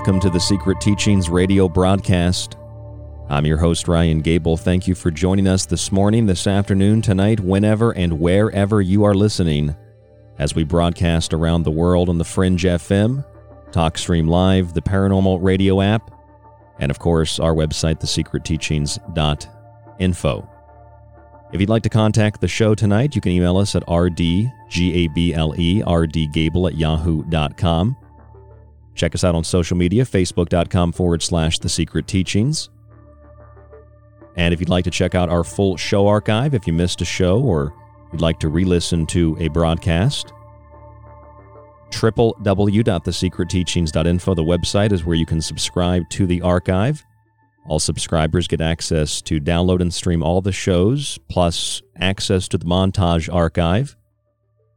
Welcome to the Secret Teachings radio broadcast. I'm your host, Ryan Gable. Thank you for joining us this morning, this afternoon, tonight, whenever and wherever you are listening, as we broadcast around the world on the Fringe FM, TalkStream Live, the Paranormal Radio app, and of course, our website, thesecretteachings.info. If you'd like to contact the show tonight, you can email us at rdgable, rdgable at yahoo.com. Check us out on social media, facebook.com forward slash the secret teachings. And if you'd like to check out our full show archive, if you missed a show or you'd like to re listen to a broadcast, www.thesecretteachings.info. The website is where you can subscribe to the archive. All subscribers get access to download and stream all the shows, plus access to the montage archive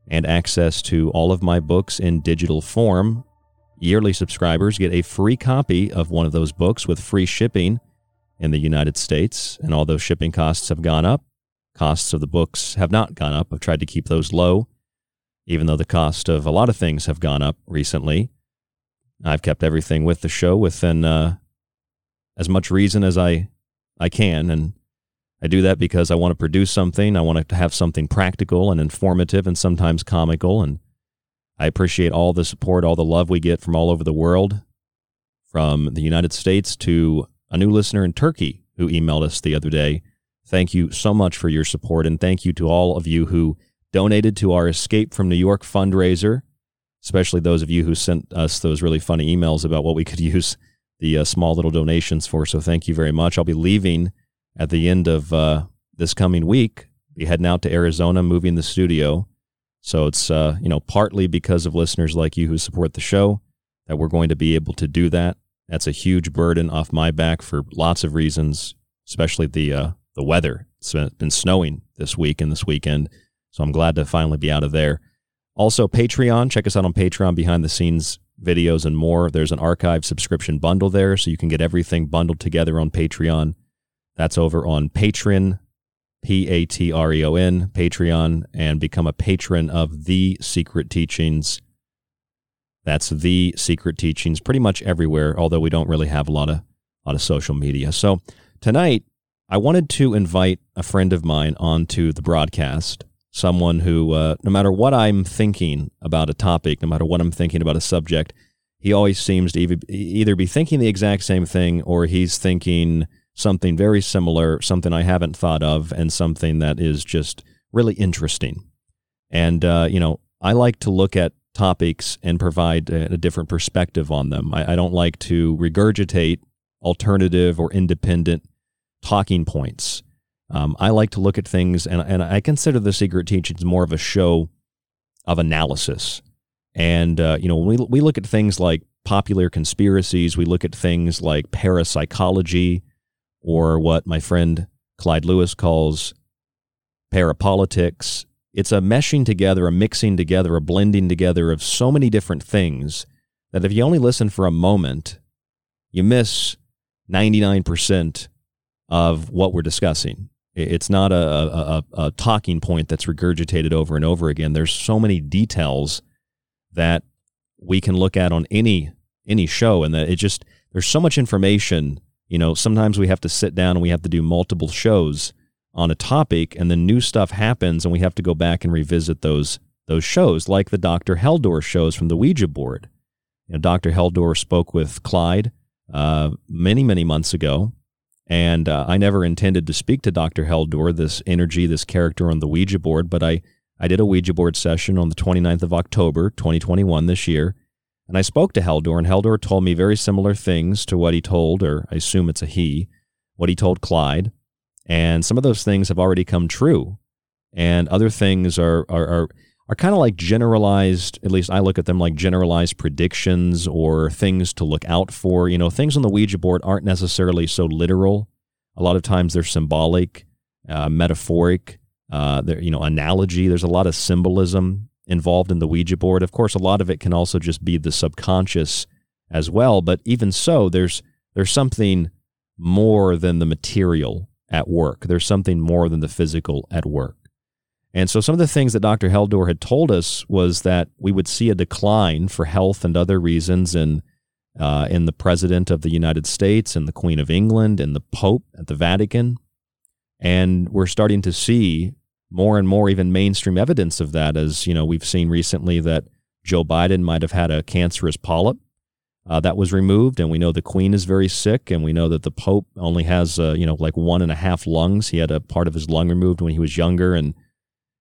and access to all of my books in digital form. Yearly subscribers get a free copy of one of those books with free shipping in the United States, and although shipping costs have gone up, costs of the books have not gone up. I've tried to keep those low, even though the cost of a lot of things have gone up recently. I've kept everything with the show within uh, as much reason as I I can, and I do that because I want to produce something. I want to have something practical and informative, and sometimes comical. And I appreciate all the support, all the love we get from all over the world, from the United States to a new listener in Turkey who emailed us the other day. Thank you so much for your support, and thank you to all of you who donated to our Escape from New York fundraiser, especially those of you who sent us those really funny emails about what we could use the uh, small little donations for. So thank you very much. I'll be leaving at the end of uh, this coming week, be heading out to Arizona, moving the studio. So it's uh, you know partly because of listeners like you who support the show that we're going to be able to do that. That's a huge burden off my back for lots of reasons, especially the uh, the weather. It's been snowing this week and this weekend, so I'm glad to finally be out of there. Also, Patreon. Check us out on Patreon, behind the scenes videos and more. There's an archive subscription bundle there, so you can get everything bundled together on Patreon. That's over on Patreon, P A T R E O N, Patreon, and become a patron of The Secret Teachings. That's The Secret Teachings pretty much everywhere, although we don't really have a lot of, a lot of social media. So tonight, I wanted to invite a friend of mine onto the broadcast, someone who, uh, no matter what I'm thinking about a topic, no matter what I'm thinking about a subject, he always seems to either be thinking the exact same thing or he's thinking something very similar, something I haven't thought of, and something that is just really interesting. And, uh, you know, I like to look at topics and provide a, a different perspective on them. I, I, don't like to regurgitate alternative or independent talking points. Um, I like to look at things, and, and I consider the Secret Teachings more of a show of analysis. And, uh, you know, we, we look at things like popular conspiracies, we look at things like parapsychology, or what my friend Clyde Lewis calls parapolitics it's a meshing together, a mixing together, a blending together of so many different things that if you only listen for a moment, you miss 99% of what we're discussing. It's not a, a, a, talking point that's regurgitated over and over again. There's so many details that we can look at on any any show, and that it just there's so much information. You know, sometimes we have to sit down and we have to do multiple shows on a topic and then new stuff happens and we have to go back and revisit those those shows like the Dr. Heldor shows from the Ouija board. You know, Dr. Heldor spoke with Clyde uh, many, many months ago, and uh, I never intended to speak to Dr. Heldor, this energy, this character on the Ouija board, but I, I did a Ouija board session on the 29th of October, 2021, this year, and I spoke to Heldor, and Heldor told me very similar things to what he told, or I assume it's a he, what he told Clyde. And some of those things have already come true. And other things are, are, are, are kind of like generalized, at least I look at them like generalized predictions or things to look out for. You know, things on the Ouija board aren't necessarily so literal. A lot of times they're symbolic, uh, metaphoric, uh, they're, you know, analogy. There's a lot of symbolism involved in the Ouija board. Of course, a lot of it can also just be the subconscious as well. But even so, there's there's something more than the material at work. There's something more than the physical at work. And so, some of the things that Dr. Heldor had told us was that we would see a decline for health and other reasons in, uh, in the President of the United States and the Queen of England and the Pope at the Vatican. And we're starting to see more and more, even mainstream evidence of that, as you know, we've seen recently that Joe Biden might have had a cancerous polyp uh, that was removed, and we know the Queen is very sick, and we know that the Pope only has, uh, you know, like one and a half lungs. He had a part of his lung removed when he was younger, and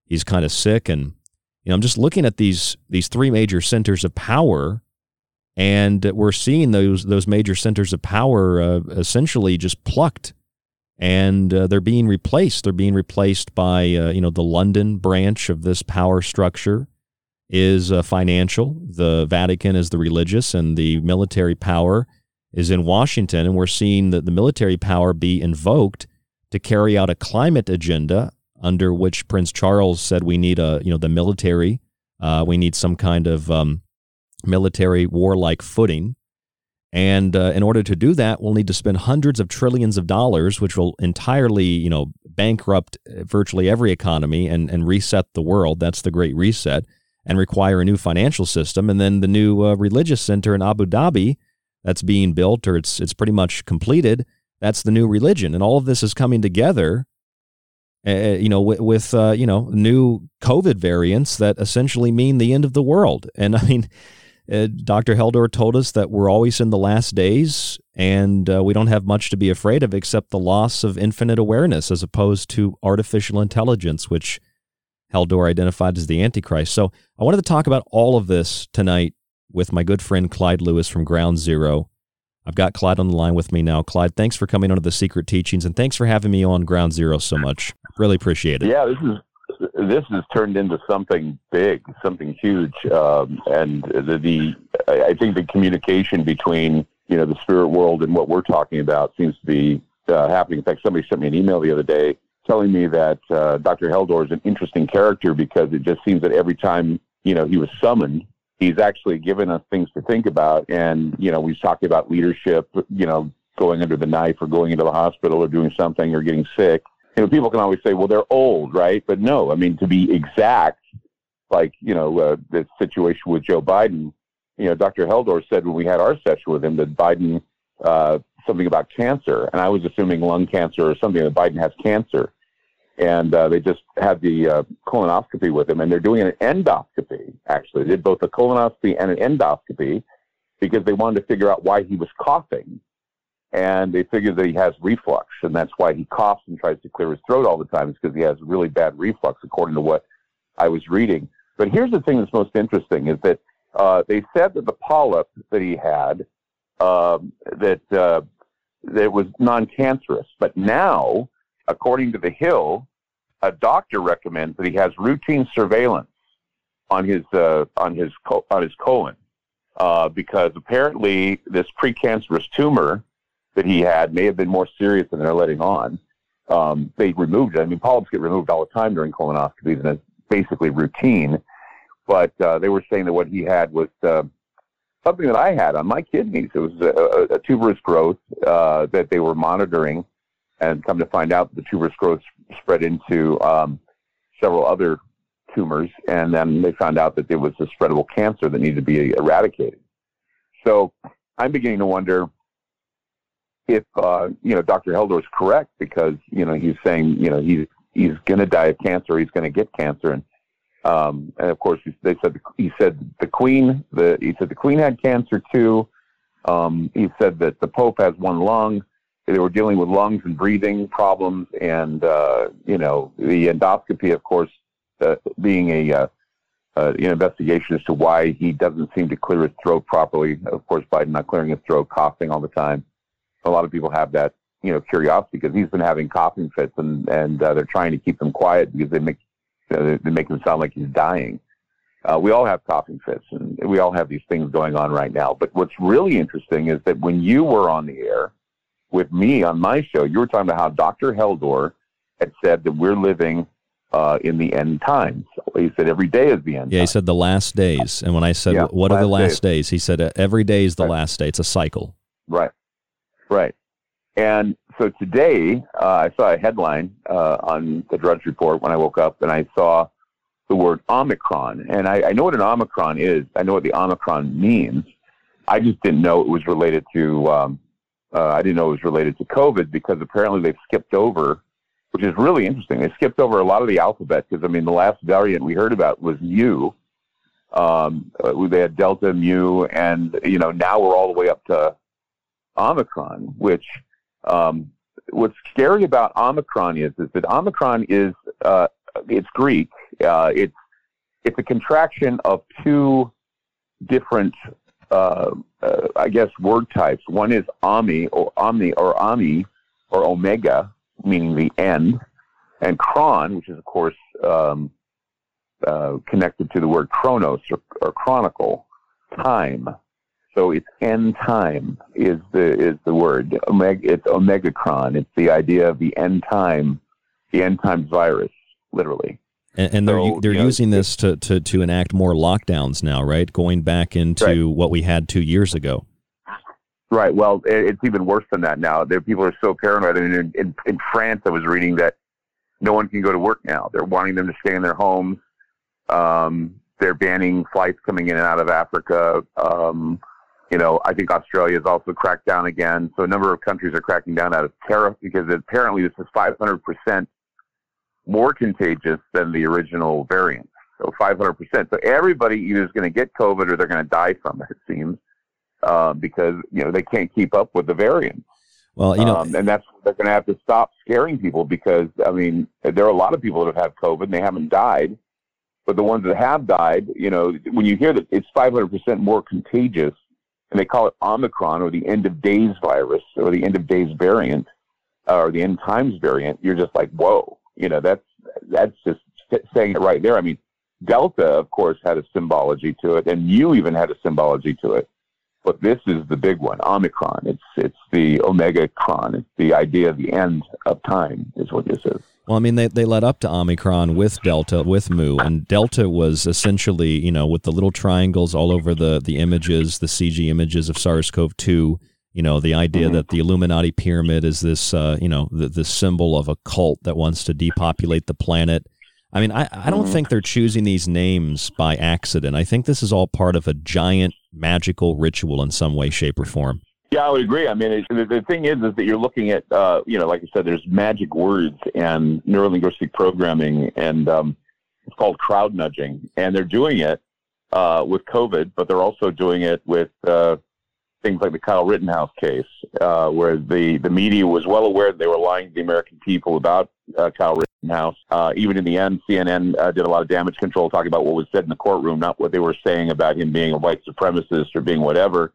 he's kind of sick. And you know, I'm just looking at these these three major centers of power, and we're seeing those those major centers of power uh, essentially just plucked, and uh, they're being replaced. They're being replaced by uh, you know the London branch of this power structure is uh, financial. The Vatican is the religious, and the military power is in Washington. And we're seeing that the military power be invoked to carry out a climate agenda under which Prince Charles said we need a you know the military, uh, we need some kind of um, military warlike footing. And uh, in order to do that, we'll need to spend hundreds of trillions of dollars, which will entirely, you know, bankrupt uh, virtually every economy and, and reset the world. That's the Great Reset, and require a new financial system. And then the new uh, religious center in Abu Dhabi that's being built, or it's it's pretty much completed. That's the new religion, and all of this is coming together. Uh, you know, with, with uh, you know new COVID variants that essentially mean the end of the world. And I mean uh, Dr. Heldor told us that we're always in the last days and uh, we don't have much to be afraid of except the loss of infinite awareness as opposed to artificial intelligence, which Heldor identified as the Antichrist. So I wanted to talk about all of this tonight with my good friend Clyde Lewis from Ground Zero. I've got Clyde on the line with me now. Clyde, thanks for coming on to the Secret Teachings and thanks for having me on Ground Zero so much. Really appreciate it. Yeah, this is this has turned into something big, something huge, um, and the, the I think the communication between you know the spirit world and what we're talking about seems to be uh, happening. In fact, somebody sent me an email the other day telling me that uh, Dr. Heldor is an interesting character because it just seems that every time you know he was summoned, he's actually given us things to think about, and you know we talking about leadership, you know, going under the knife or going into the hospital or doing something or getting sick you know, people can always say, well, they're old, right? But no, I mean, to be exact, like, you know, uh, the situation with Joe Biden, you know, Dr. Heldor said when we had our session with him that Biden, uh, something about cancer, and I was assuming lung cancer or something that Biden has cancer. And uh, they just had the uh, colonoscopy with him, and they're doing an endoscopy. Actually, they did both a colonoscopy and an endoscopy because they wanted to figure out why he was coughing and they figure that he has reflux, and that's why he coughs and tries to clear his throat all the time. It's because he has really bad reflux, according to what I was reading. But here's the thing that's most interesting: is that uh, they said that the polyp that he had um, that uh, that was non-cancerous, but now, according to the Hill, a doctor recommends that he has routine surveillance on his uh, on his on his colon uh, because apparently this precancerous tumor that he had may have been more serious than they're letting on. Um, they removed it. I mean, polyps get removed all the time during colonoscopies, and it's basically routine. But uh, they were saying that what he had was uh, something that I had on my kidneys. It was a, a a tuberous growth uh, that they were monitoring, and come to find out, the tuberous growth spread into um, several other tumors, and then they found out that it was a spreadable cancer that needed to be eradicated. So I'm beginning to wonder if uh, you know Dr. Heldor is correct because you know he's saying you know he's he's going to die of cancer, he's going to get cancer, and um, and of course they said he said the Queen the he said the Queen had cancer too. Um, he said that the Pope has one lung. They were dealing with lungs and breathing problems, and uh, you know the endoscopy, of course, uh, being a uh, uh, an investigation as to why he doesn't seem to clear his throat properly. Of course, Biden not clearing his throat, coughing all the time a lot of people have that you know curiosity because he's been having coughing fits and and uh, they're trying to keep him quiet because they make you know, they make him sound like he's dying. Uh, we all have coughing fits and we all have these things going on right now. But what's really interesting is that when you were on the air with me on my show, you were talking about how Dr. Heldor had said that we're living uh, in the end times. He said every day is the end. Yeah, times. he said the last days. And when I said, Yeah, "What are the last last days?" he said, "Every day is the last day. It's a cycle." Right. Right. And so today, uh, I saw a headline uh, on the Drudge Report when I woke up, and I saw the word Omicron. And I, I know what an Omicron is. I know what the Omicron means. I just didn't know it was related to. Um, uh, I didn't know it was related to COVID because apparently they've skipped over, which is really interesting. They skipped over a lot of the alphabet because I mean the last variant we heard about was Mu. Um, uh, they had Delta, Mu, and you know now we're all the way up to Omicron, which um, what's scary about Omicron is is that Omicron is uh, it's Greek. Uh, it's it's a contraction of two different, uh, uh, I guess, word types. One is Ami or Omni or Ami or Omega, meaning the end, and Cron, which is of course um, uh, connected to the word chronos or, or chronicle, time. So it's end time is the is the word. Omega, it's omegacron. It's the idea of the end time, the end times virus, literally. And, and they're So, they're using this to, to to enact more lockdowns now, right? Going back into what we had two years ago. Right. Well, it, it's even worse than that now. There, people are so paranoid. I mean, in, in, in France, I was reading that no one can go to work now. They're wanting them to stay in their homes. Um, they're banning flights coming in and out of Africa. Um, you know, I think Australia has also cracked down again. So a number of countries are cracking down out of terror because apparently this is 500% more contagious than the original variant. So 500%. So everybody either is going to get COVID or they're going to die from it, it seems, uh, because, you know, they can't keep up with the variant. Well, you know, Um, and that's they're going to have to stop scaring people because I mean there are a lot of people that have had COVID and they haven't died, but the ones that have died, you know, when you hear that it's 500 percent more contagious, and they call it Omicron or the end of days virus or the end of days variant uh, or the end times variant, you're just like, whoa, you know, that's that's just saying it right there. I mean, Delta, of course, had a symbology to it, and you even had a symbology to it. But this is the big one, Omicron. It's it's the Omega Cron. It's the idea of the end of time is what this is. Well, I mean, they, they led up to Omicron with Delta, with Mu, and Delta was essentially, you know, with the little triangles all over the, the images, the CG images of SARS CoV 2, you know, the idea that the Illuminati pyramid is this, uh, you know, the, the symbol of a cult that wants to depopulate the planet. I mean, I, I don't think they're choosing these names by accident. I think this is all part of a giant magical ritual in some way, shape, or form. Yeah, I would agree. I mean, it, the, the thing is, is that you're looking at, uh, you know, like I said, there's magic words and neurolinguistic programming, and um, it's called crowd nudging, and they're doing it uh, with COVID, but they're also doing it with uh, things like the Kyle Rittenhouse case, uh, where the the media was well aware that they were lying to the American people about uh, Kyle Rittenhouse. Uh, even in the end, CNN did a lot of damage control, talking about what was said in the courtroom, not what they were saying about him being a white supremacist or being whatever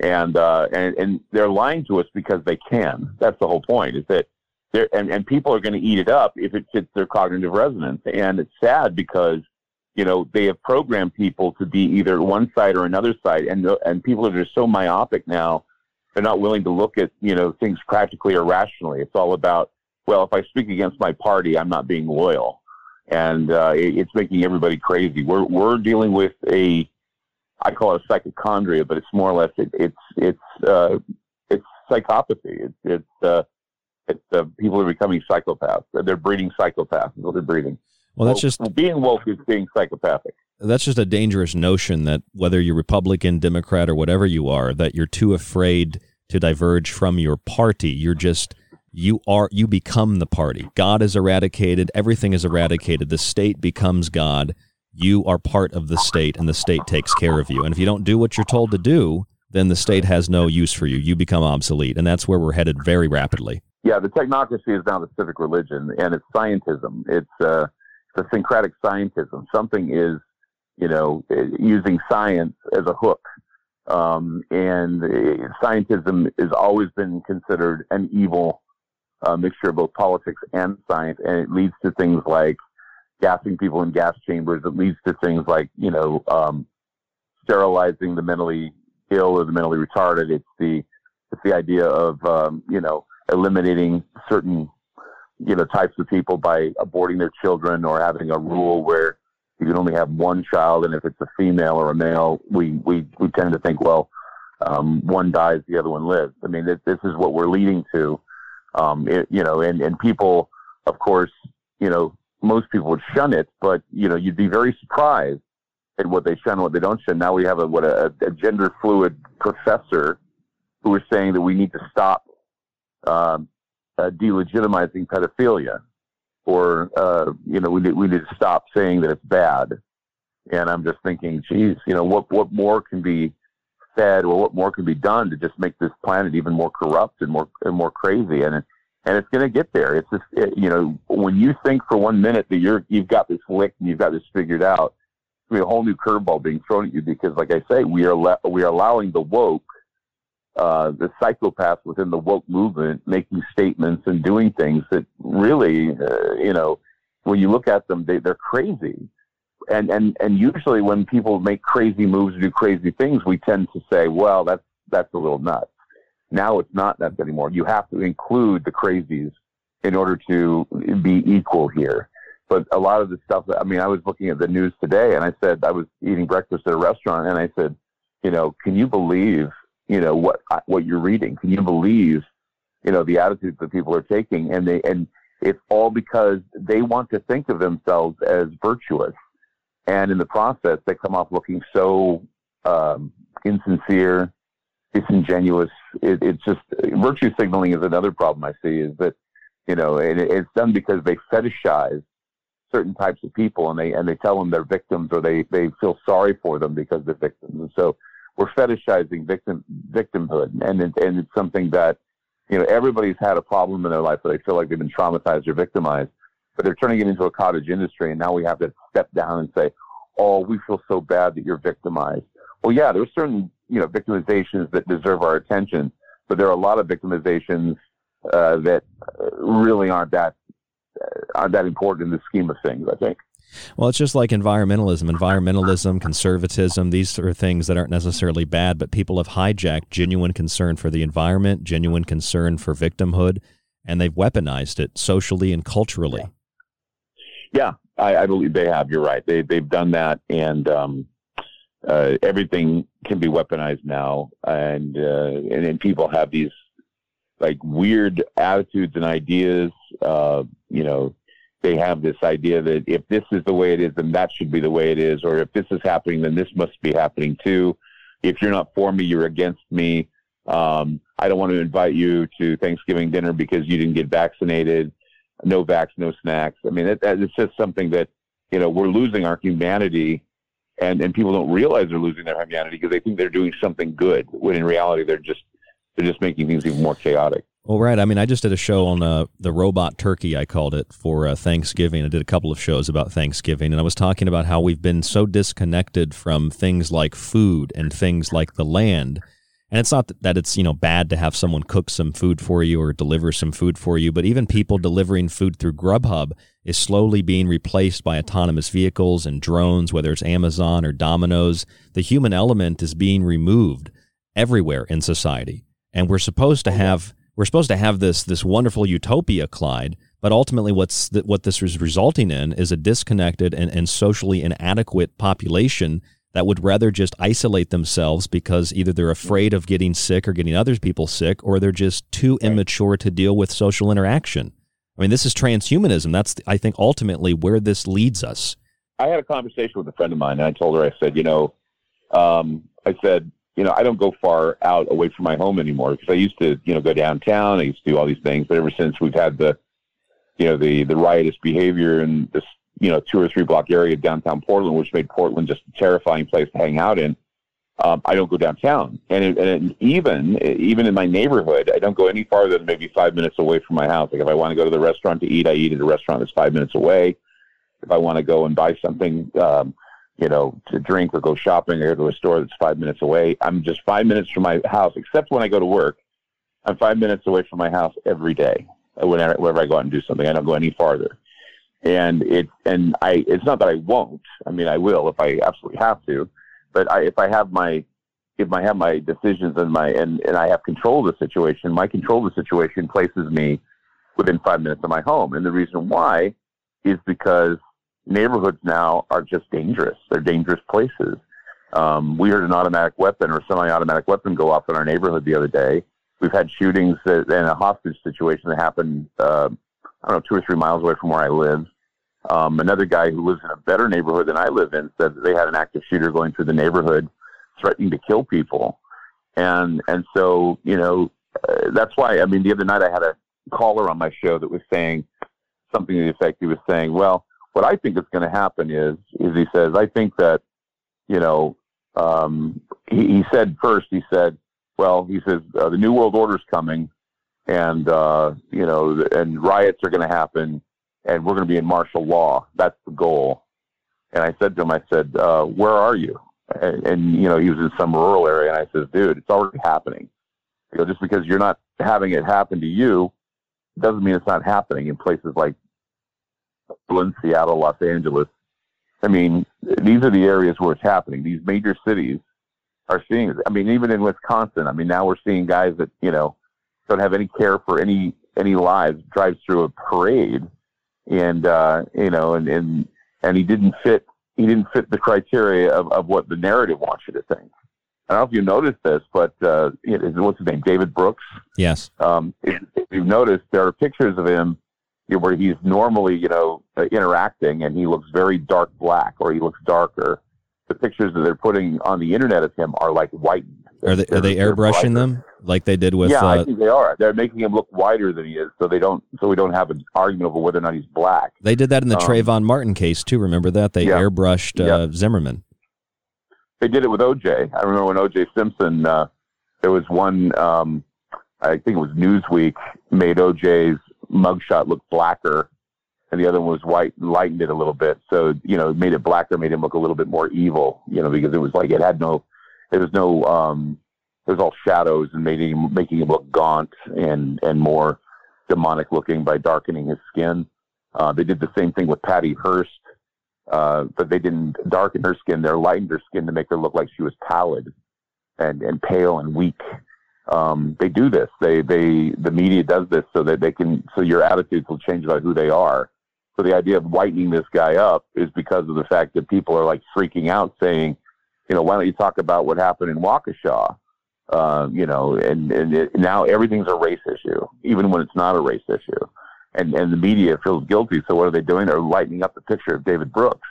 and uh, and and they're lying to us because they can. That's the whole point. Is that they're and, and people are going to eat it up if it fits their cognitive resonance. And it's sad because you know they have programmed people to be either one side or another side, and and people are just so myopic now. They're not willing to look at you know things practically or rationally. It's all about well, if I speak against my party, I'm not being loyal, and uh, it, it's making everybody crazy. We're we're dealing with a I call it a psychochondria, but it's more or less it, it's it's uh, it's psychopathy. It's it's uh, it's uh, people are becoming psychopaths. They're breeding psychopaths. Is what they're breeding. Well, that's just being woke is being psychopathic. that's just a dangerous notion that whether you're Republican, Democrat, or whatever you are, that you're too afraid to diverge from your party. You're just you are you become the party. God is eradicated. Everything is eradicated. The state becomes God. You are part of the state, and the state takes care of you. And if you don't do what you're told to do, then the state has no use for you. You become obsolete, and that's where we're headed very rapidly. Yeah, the technocracy is now the civic religion, and it's scientism. It's uh, the syncretic scientism. Something is, you know, using science as a hook. Um, and uh, scientism has always been considered an evil uh, mixture of both politics and science, and it leads to things like gassing people in gas chambers. It leads to things like, you know, um, sterilizing the mentally ill or the mentally retarded. It's the it's the idea of um, you know eliminating certain you know types of people by aborting their children or having a rule where you can only have one child, and if it's a female or a male, we we we tend to think, well, um, one dies, the other one lives. I mean, this, this is what we're leading to. Um, it, you know, and and people, of course, you know, most people would shun it, but you know, you'd be very surprised at what they shun, what they don't shun. Now we have a what a, a gender fluid professor who is saying that we need to stop um, uh, delegitimizing pedophilia, or uh, you know, we need, we need to stop saying that it's bad. And I'm just thinking, geez, you know, what what more can be said, or what more can be done to just make this planet even more corrupt and more and more crazy? And and it's going to get there. It's just, it, you know, when you think for one minute that you're you've got this licked and you've got this figured out, I mean, a whole new curveball being thrown at you because, like I say, we are le- we are allowing the woke, uh, the psychopaths within the woke movement, making statements and doing things that really, uh, you know, when you look at them, they, they're crazy. and and and usually when people make crazy moves do crazy things, we tend to say, well, that's that's a little nuts. Now it's not that anymore. You have to include the crazies in order to be equal here. But a lot of the stuff that I mean, I was looking at the news today, and I said I was eating breakfast at a restaurant, and I said, you know, can you believe, you know, what what you're reading? Can you believe, you know, the attitudes that people are taking, and they and it's all because they want to think of themselves as virtuous, and in the process, they come off looking so um, insincere, disingenuous. It, it's just virtue signaling is another problem I see. Is that you know, it, it's done because they fetishize certain types of people, and they and they tell them they're victims, or they they feel sorry for them because they're victims, and so we're fetishizing victim victimhood, and it, and it's something that you know everybody's had a problem in their life where they feel like they've been traumatized or victimized, but they're turning it into a cottage industry, and now we have to step down and say, oh, we feel so bad that you're victimized. Well, yeah, there's certain you know victimizations that deserve our attention, but there are a lot of victimizations uh, that really aren't that uh, aren't that important in the scheme of things. I think. Well, it's just like environmentalism. Environmentalism, conservatism, these are things that aren't necessarily bad, but people have hijacked genuine concern for the environment, genuine concern for victimhood, and they've weaponized it socially and culturally. Yeah, I, I believe they have. You're right. They, they've done that, and um, uh, everything can be weaponized now, and, uh, and then people have these like weird attitudes and ideas. Uh, you know, they have this idea that if this is the way it is, then that should be the way it is, or if this is happening, then this must be happening too. If you're not for me, you're against me. Um, I don't want to invite you to Thanksgiving dinner because you didn't get vaccinated. No vax, no snacks. I mean, it, it's just something that you know we're losing our humanity, and and people don't realize they're losing their humanity because they think they're doing something good when in reality they're just they're just making things even more chaotic. Well, right. I mean, I just did a show on uh, the robot turkey, I called it, for uh, Thanksgiving. I did a couple of shows about Thanksgiving, and I was talking about how we've been so disconnected from things like food and things like the land. And it's not that it's, you know, bad to have someone cook some food for you or deliver some food for you, but even people delivering food through Grubhub is slowly being replaced by autonomous vehicles and drones, whether it's Amazon or Domino's. The human element is being removed everywhere in society. And we're supposed to oh, have we're supposed to have this this wonderful utopia, Clyde. But ultimately, what's the, what this is resulting in is a disconnected and, and socially inadequate population that would rather just isolate themselves because either they're mm-hmm. afraid of getting sick or getting other people sick, or they're just too immature to deal with social interaction. I mean, this is transhumanism. That's, I think, ultimately where this leads us. I had a conversation with a friend of mine, and I told her, I said, you know, um, I said, you know, I don't go far out away from my home anymore because I used to, you know, go downtown. I used to do all these things, but ever since we've had the, you know, the the riotous behavior in this, you know, two or three block area of downtown Portland, which made Portland just a terrifying place to hang out in. Um, I don't go downtown, and, it, and even even in my neighborhood, I don't go any farther than maybe five minutes away from my house. Like if I want to go to the restaurant to eat, I eat at a restaurant that's five minutes away. If I want to go and buy something, um, you know, to drink or go shopping or go to a store that's five minutes away. I'm just five minutes from my house, except when I go to work. I'm five minutes away from my house every day. Whenever, whenever I go out and do something, I don't go any farther. And it and I it's not that I won't. I mean, I will if I absolutely have to. But I, if I have my if I have my decisions and my and, and I have control of the situation, my control of the situation places me within five minutes of my home. And the reason why is because neighborhoods now are just dangerous. They're dangerous places. Um, we heard an automatic weapon or semi-automatic weapon go off in our neighborhood the other day. We've had shootings that, and a hostage situation that happened, uh, I don't know, two or three miles away from where I live. Um, another guy who lives in a better neighborhood than I live in said that they had an active shooter going through the neighborhood, threatening to kill people. And and so you know uh, that's why I mean the other night I had a caller on my show that was saying something to the effect he was saying, well, what I think is going to happen is, is he says, I think that, you know, um, he, he said first, he said, well, he says, uh, the New World Order's coming and, uh, you know, and riots are going to happen and we're going to be in martial law. That's the goal. And I said to him, I said, uh, where are you? And, and, you know, he was in some rural area. And I said, dude, it's already happening. You know, just because you're not having it happen to you doesn't mean it's not happening in places like Seattle, Los Angeles, I mean, these are the areas where it's happening. These major cities are seeing. I mean, even in Wisconsin, I mean, now we're seeing guys that, you know, don't have any care for any, any lives, drives through a parade and, uh, you know, and, and, and he didn't fit, he didn't fit the criteria of, of what the narrative wants you to think. I don't know if you noticed this, but uh, what's his name? David Brooks. Yes. Um, if, if you've noticed, there are pictures of him where he's normally, you know, uh, interacting, and he looks very dark black, or he looks darker. The pictures that they're putting on the internet of him are like whitened. Are they are they airbrushing them like they did with? Yeah, uh, I think they are. They're making him look whiter than he is, so they don't. So we don't have an argument over whether or not he's black. They did that in the Um, Trayvon Martin case too. Remember that they Yeah. airbrushed uh, Zimmerman. They did it with OJ. I remember when OJ Simpson. Uh, there was one. Um, I think it was Newsweek made OJ's mugshot look blacker, and the other one was white, and lightened it a little bit. So you know, made it blacker, made him look a little bit more evil. You know, because it was like it had no, there was no, um, it was all shadows and making him making him look gaunt and and more demonic looking by darkening his skin. Uh, they did the same thing with Patty Hearst, uh, but they didn't darken her skin. They lightened her skin to make her look like she was pallid and and pale and weak. Um, they do this. They they the media does this so that they can so your attitudes will change about who they are. So the idea of whitening this guy up is because of the fact that people are like freaking out, saying, you know, why don't you talk about what happened in Waukesha? Uh, you know, and and it, now everything's a race issue, even when it's not a race issue. And and the media feels guilty. So what are they doing? They're lightening up the picture of David Brooks,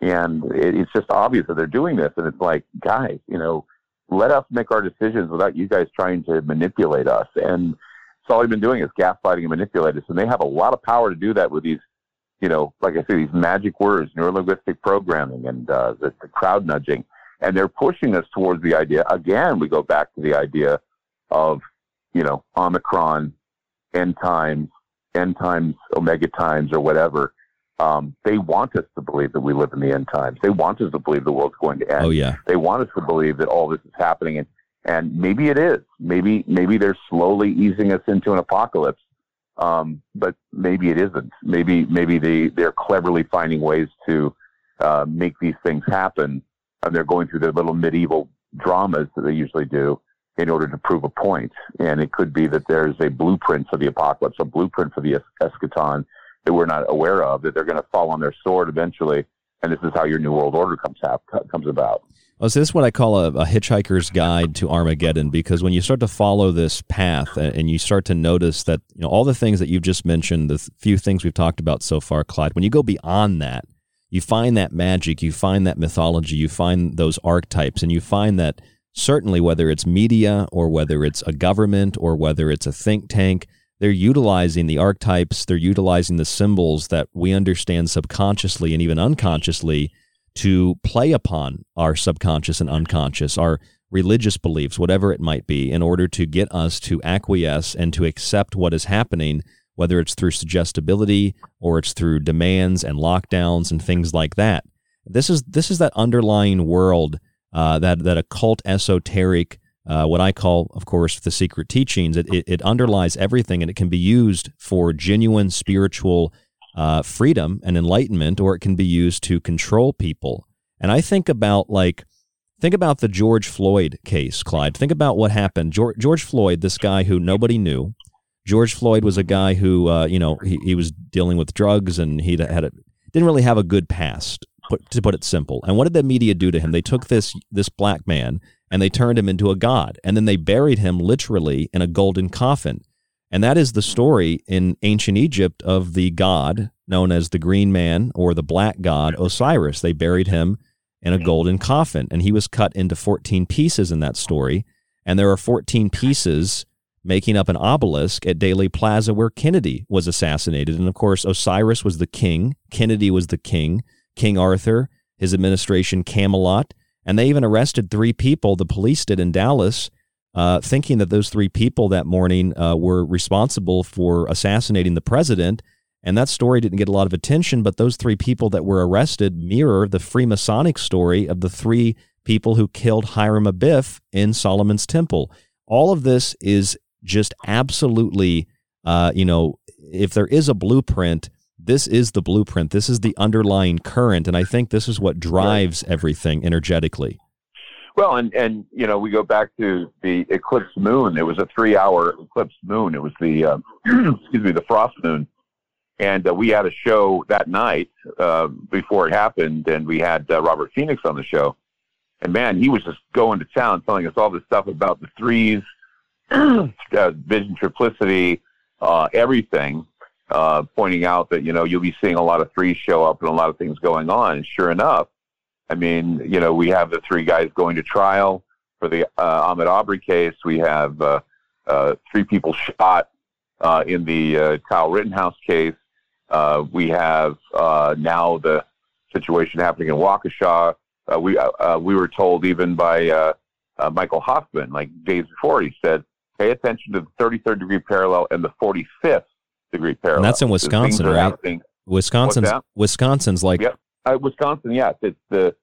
and it, it's just obvious that they're doing this. And it's like, guys, you know, let us make our decisions without you guys trying to manipulate us. And it's all they've been doing is gaslighting and manipulate us. And they have a lot of power to do that with these, you know, like I say, these magic words, neurolinguistic programming and uh, the, the crowd nudging. And they're pushing us towards the idea. Again, we go back to the idea of, you know, Omicron, end times, end times, omega times, or whatever. Um, they want us to believe that we live in the end times. They want us to believe the world's going to end. Oh yeah. They want us to believe that all this is happening, and and maybe it is. Maybe maybe they're slowly easing us into an apocalypse. Um, but maybe it isn't. Maybe maybe they they're cleverly finding ways to uh, make these things happen, and they're going through their little medieval dramas that they usually do in order to prove a point. And it could be that there's a blueprint for the apocalypse, a blueprint for the es- eschaton that we're not aware of. That they're going to fall on their sword eventually, and this is how your new world order comes comes about. Oh, so this is what I call a, a hitchhiker's guide to Armageddon because when you start to follow this path and you start to notice that you know all the things that you've just mentioned, the few things we've talked about so far, Clyde, when you go beyond that, you find that magic, you find that mythology, you find those archetypes, and you find that certainly whether it's media or whether it's a government or whether it's a think tank, they're utilizing the archetypes, they're utilizing the symbols that we understand subconsciously and even unconsciously to play upon our subconscious and unconscious, our religious beliefs, whatever it might be, in order to get us to acquiesce and to accept what is happening, whether it's through suggestibility or it's through demands and lockdowns and things like that. This is this is that underlying world, uh, that that occult, esoteric, uh, what I call, of course, the secret teachings. It, it, it underlies everything, and it can be used for genuine spiritual uh, freedom and enlightenment, or it can be used to control people. And I think about like, think about the George Floyd case, Clyde. Think about what happened. George, George Floyd, this guy who nobody knew. George Floyd was a guy who, uh, you know, he, he was dealing with drugs and he had a, didn't really have a good past, put, to put it simple. And what did the media do to him? They took this this black man and they turned him into a god, and then they buried him literally in a golden coffin. And that is the story in ancient Egypt of the god known as the green man or the black god Osiris. They buried him in a golden coffin, and he was cut into 14 pieces in that story. And there are 14 pieces making up an obelisk at Dealey Plaza where Kennedy was assassinated. And of course, Osiris was the king, Kennedy was the king, King Arthur, his administration, Camelot. And they even arrested three people, the police did in Dallas, uh, thinking that those three people that morning uh, were responsible for assassinating the president. And that story didn't get a lot of attention, but those three people that were arrested mirror the Freemasonic story of the three people who killed Hiram Abiff in Solomon's Temple. All of this is just absolutely, uh, you know, if there is a blueprint, this is the blueprint. This is the underlying current, and I think this is what drives everything energetically. Well, and and you know we go back to the eclipse moon. It was a three-hour eclipse moon. It was the uh, excuse me, the frost moon, and uh, we had a show that night uh, before it happened, and we had uh, Robert Phoenix on the show, and man, he was just going to town, telling us all this stuff about the threes, uh, vision triplicity, uh, everything, uh, pointing out that you know you'll be seeing a lot of threes show up and a lot of things going on. And sure enough, I mean, you know, we have the three guys going to trial for the uh, Ahmaud Arbery case. We have uh, uh, three people shot uh, in the uh, Kyle Rittenhouse case. Uh, we have uh, now the situation happening in Waukesha. Uh, we uh, uh, we were told even by uh, uh, Michael Hoffman, like days before, he said, "Pay attention to the 33rd degree parallel and the 45th degree parallel." And that's in Wisconsin, right? happening- Wisconsin's Wisconsin's like Yep, uh, Wisconsin. Yes, it's the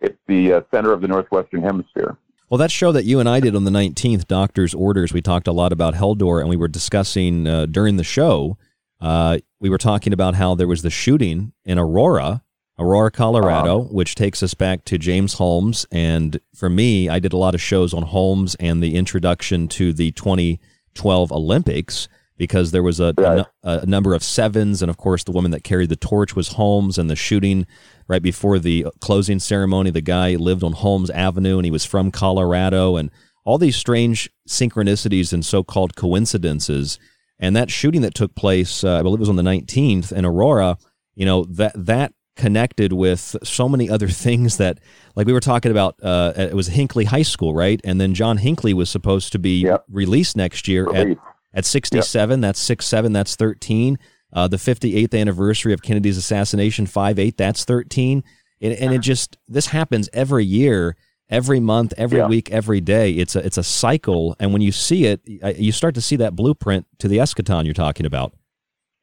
it's the uh, center of the northwestern hemisphere. Well, that show that you and I did on the 19th, Doctor's Orders, we talked a lot about Heldor, and we were discussing uh, during the show, uh, we were talking about how there was the shooting in Aurora, Aurora, Colorado, which takes us back to James Holmes. And for me, I did a lot of shows on Holmes and the introduction to the 2012 Olympics because there was a, a a number of sevens. And of course, the woman that carried the torch was Holmes, and the shooting right before the closing ceremony, the guy lived on Holmes Avenue and he was from Colorado, and all these strange synchronicities and so called coincidences. And that shooting that took place, uh, I believe it was on the 19th in Aurora, you know, that, that connected with so many other things that, like we were talking about, uh, it was Hinckley High School, right? And then John Hinckley was supposed to be released next year at, at 67. That's 6 7, that's 13. Uh, the 58th anniversary of Kennedy's assassination, 5 8, that's 13. And, and it just, this happens every year, every month, every Yeah. week, every day. It's a, it's a cycle. And when you see it, you start to see that blueprint to the eschaton you're talking about.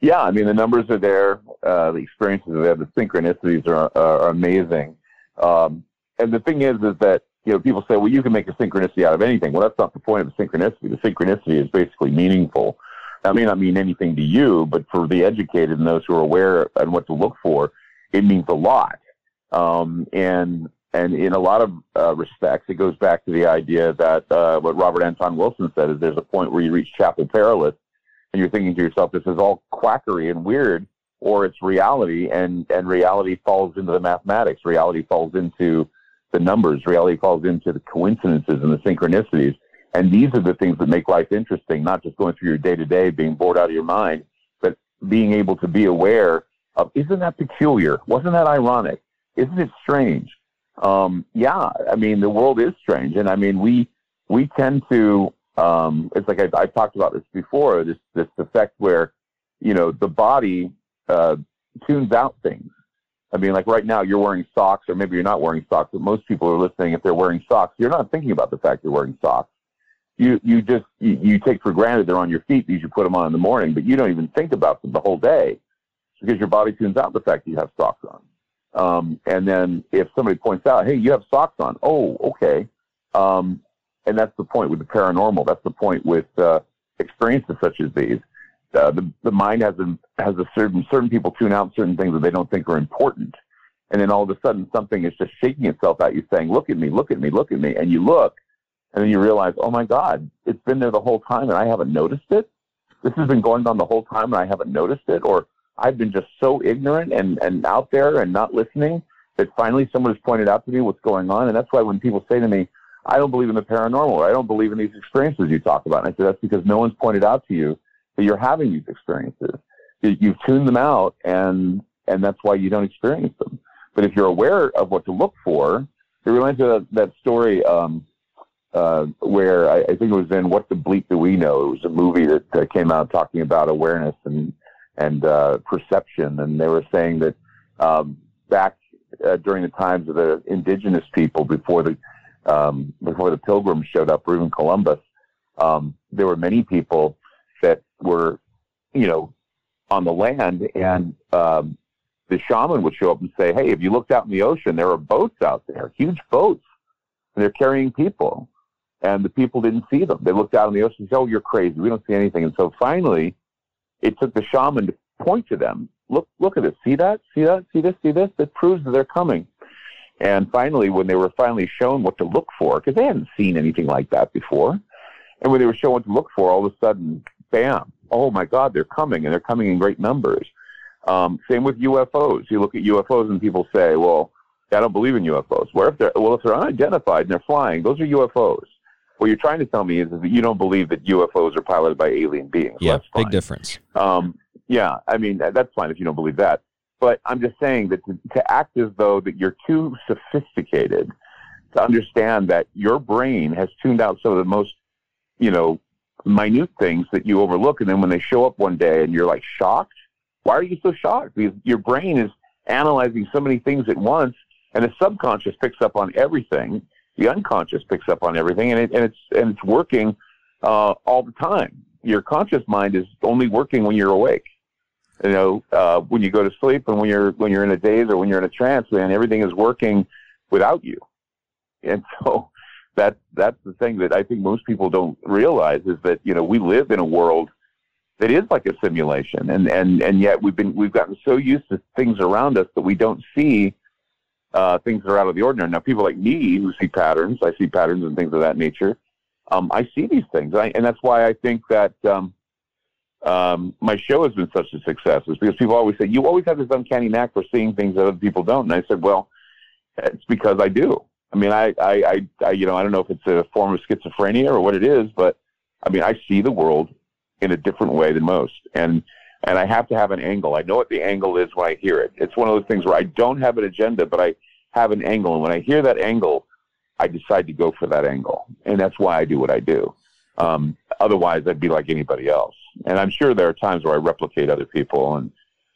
Yeah, I mean the numbers are there, uh, the experiences are there, the synchronicities are, are amazing. Um, and the thing is, is that you know people say, well, you can make a synchronicity out of anything. Well, that's not the point of the synchronicity. The synchronicity is basically meaningful. That may not mean anything to you, but for the educated and those who are aware and what to look for, it means a lot. Um, and and in a lot of uh, respects, it goes back to the idea that uh, what Robert Anton Wilson said is there's a point where you reach chapel perilous and you're thinking to yourself, this is all quackery and weird, or it's reality, and, and reality falls into the mathematics. Reality falls into the numbers. Reality falls into the coincidences and the synchronicities. And these are the things that make life interesting, not just going through your day to day, being bored out of your mind, but being able to be aware of, isn't that peculiar? Wasn't that ironic? Isn't it strange? Um, yeah, I mean, the world is strange. And I mean, we, we tend to, um, it's like I, I've talked about this before, this, this effect where, you know, the body, uh, tunes out things. I mean, like right now you're wearing socks or maybe you're not wearing socks, but most people are listening. If they're wearing socks, you're not thinking about the fact you're wearing socks. You, you just, you, you take for granted they're on your feet because you put them on in the morning, but you don't even think about them the whole day because your body tunes out the fact you have socks on. Um, and then if somebody points out, hey, you have socks on. Oh, okay. Um, and that's the point with the paranormal. That's the point with uh, experiences such as these. Uh, the the mind has a, has a certain certain people tune out certain things that they don't think are important, and then all of a sudden something is just shaking itself at you, saying, "Look at me, look at me, look at me," and you look, and then you realize, "Oh my God, it's been there the whole time, and I haven't noticed it. This has been going on the whole time, and I haven't noticed it, or I've been just so ignorant and and out there and not listening that finally someone has pointed out to me what's going on, and that's why when people say to me, I don't believe in the paranormal. Or I don't believe in these experiences you talk about. And I said, that's because no one's pointed out to you that you're having these experiences. You- You've tuned them out and, and that's why you don't experience them. But if you're aware of what to look for, it reminds me of that, that story, um, uh, where I, I think it was in What the Bleep Do We Know? It was a movie that uh, came out talking about awareness and, and, uh, perception. And they were saying that, um, back, uh, during the times of the indigenous people before the, um, before the pilgrims showed up, or even Columbus, um, there were many people that were, you know, on the land, and um, the shaman would show up and say, "Hey, if you looked out in the ocean, there are boats out there, huge boats, and they're carrying people." And the people didn't see them. They looked out in the ocean and said, "Oh, you're crazy. We don't see anything." And so finally, it took the shaman to point to them look, look at this. See that? See that? See this? See this? It proves that they're coming. And finally, when they were finally shown what to look for, because they hadn't seen anything like that before, and when they were shown what to look for, all of a sudden, bam! Oh my God, they're coming, and they're coming in great numbers. Um, same with UFOs. You look at UFOs, and people say, "Well, I don't believe in UFOs." Where if they're well, if they're unidentified and they're flying, those are UFOs. What you're trying to tell me is, is that you don't believe that UFOs are piloted by alien beings. Yeah, big difference. Um, yeah, I mean that's fine if you don't believe that. But I'm just saying that to, to act as though that you're too sophisticated to understand that your brain has tuned out some of the most, you know, minute things that you overlook, and then when they show up one day and you're like shocked, why are you so shocked? Because your brain is analyzing so many things at once, and the subconscious picks up on everything. The unconscious picks up on everything, and, it, and it's and it's working uh, all the time. Your conscious mind is only working when you're awake you know, uh, when you go to sleep and when you're when you're in a daze or when you're in a trance, man, everything is working without you. And so that that's the thing that I think most people don't realize is that you know we live in a world that is like a simulation, and and and yet we've been we've gotten so used to things around us that we don't see uh, things that are out of the ordinary. Now, people like me who see patterns, I see patterns and things of that nature. Um, I see these things, I, and that's why I think that. Um, um, my show has been such a success is because people always say, you always have this uncanny knack for seeing things that other people don't. And I said, well, it's because I do. I mean, I, I, I, I, you know, I don't know if it's a form of schizophrenia or what it is, but I mean, I see the world in a different way than most. And, and I have to have an angle. I know what the angle is when I hear it. It's one of those things where I don't have an agenda, but I have an angle. And when I hear that angle, I decide to go for that angle. And that's why I do what I do. Um, otherwise, I'd be like anybody else. And I'm sure there are times where I replicate other people, and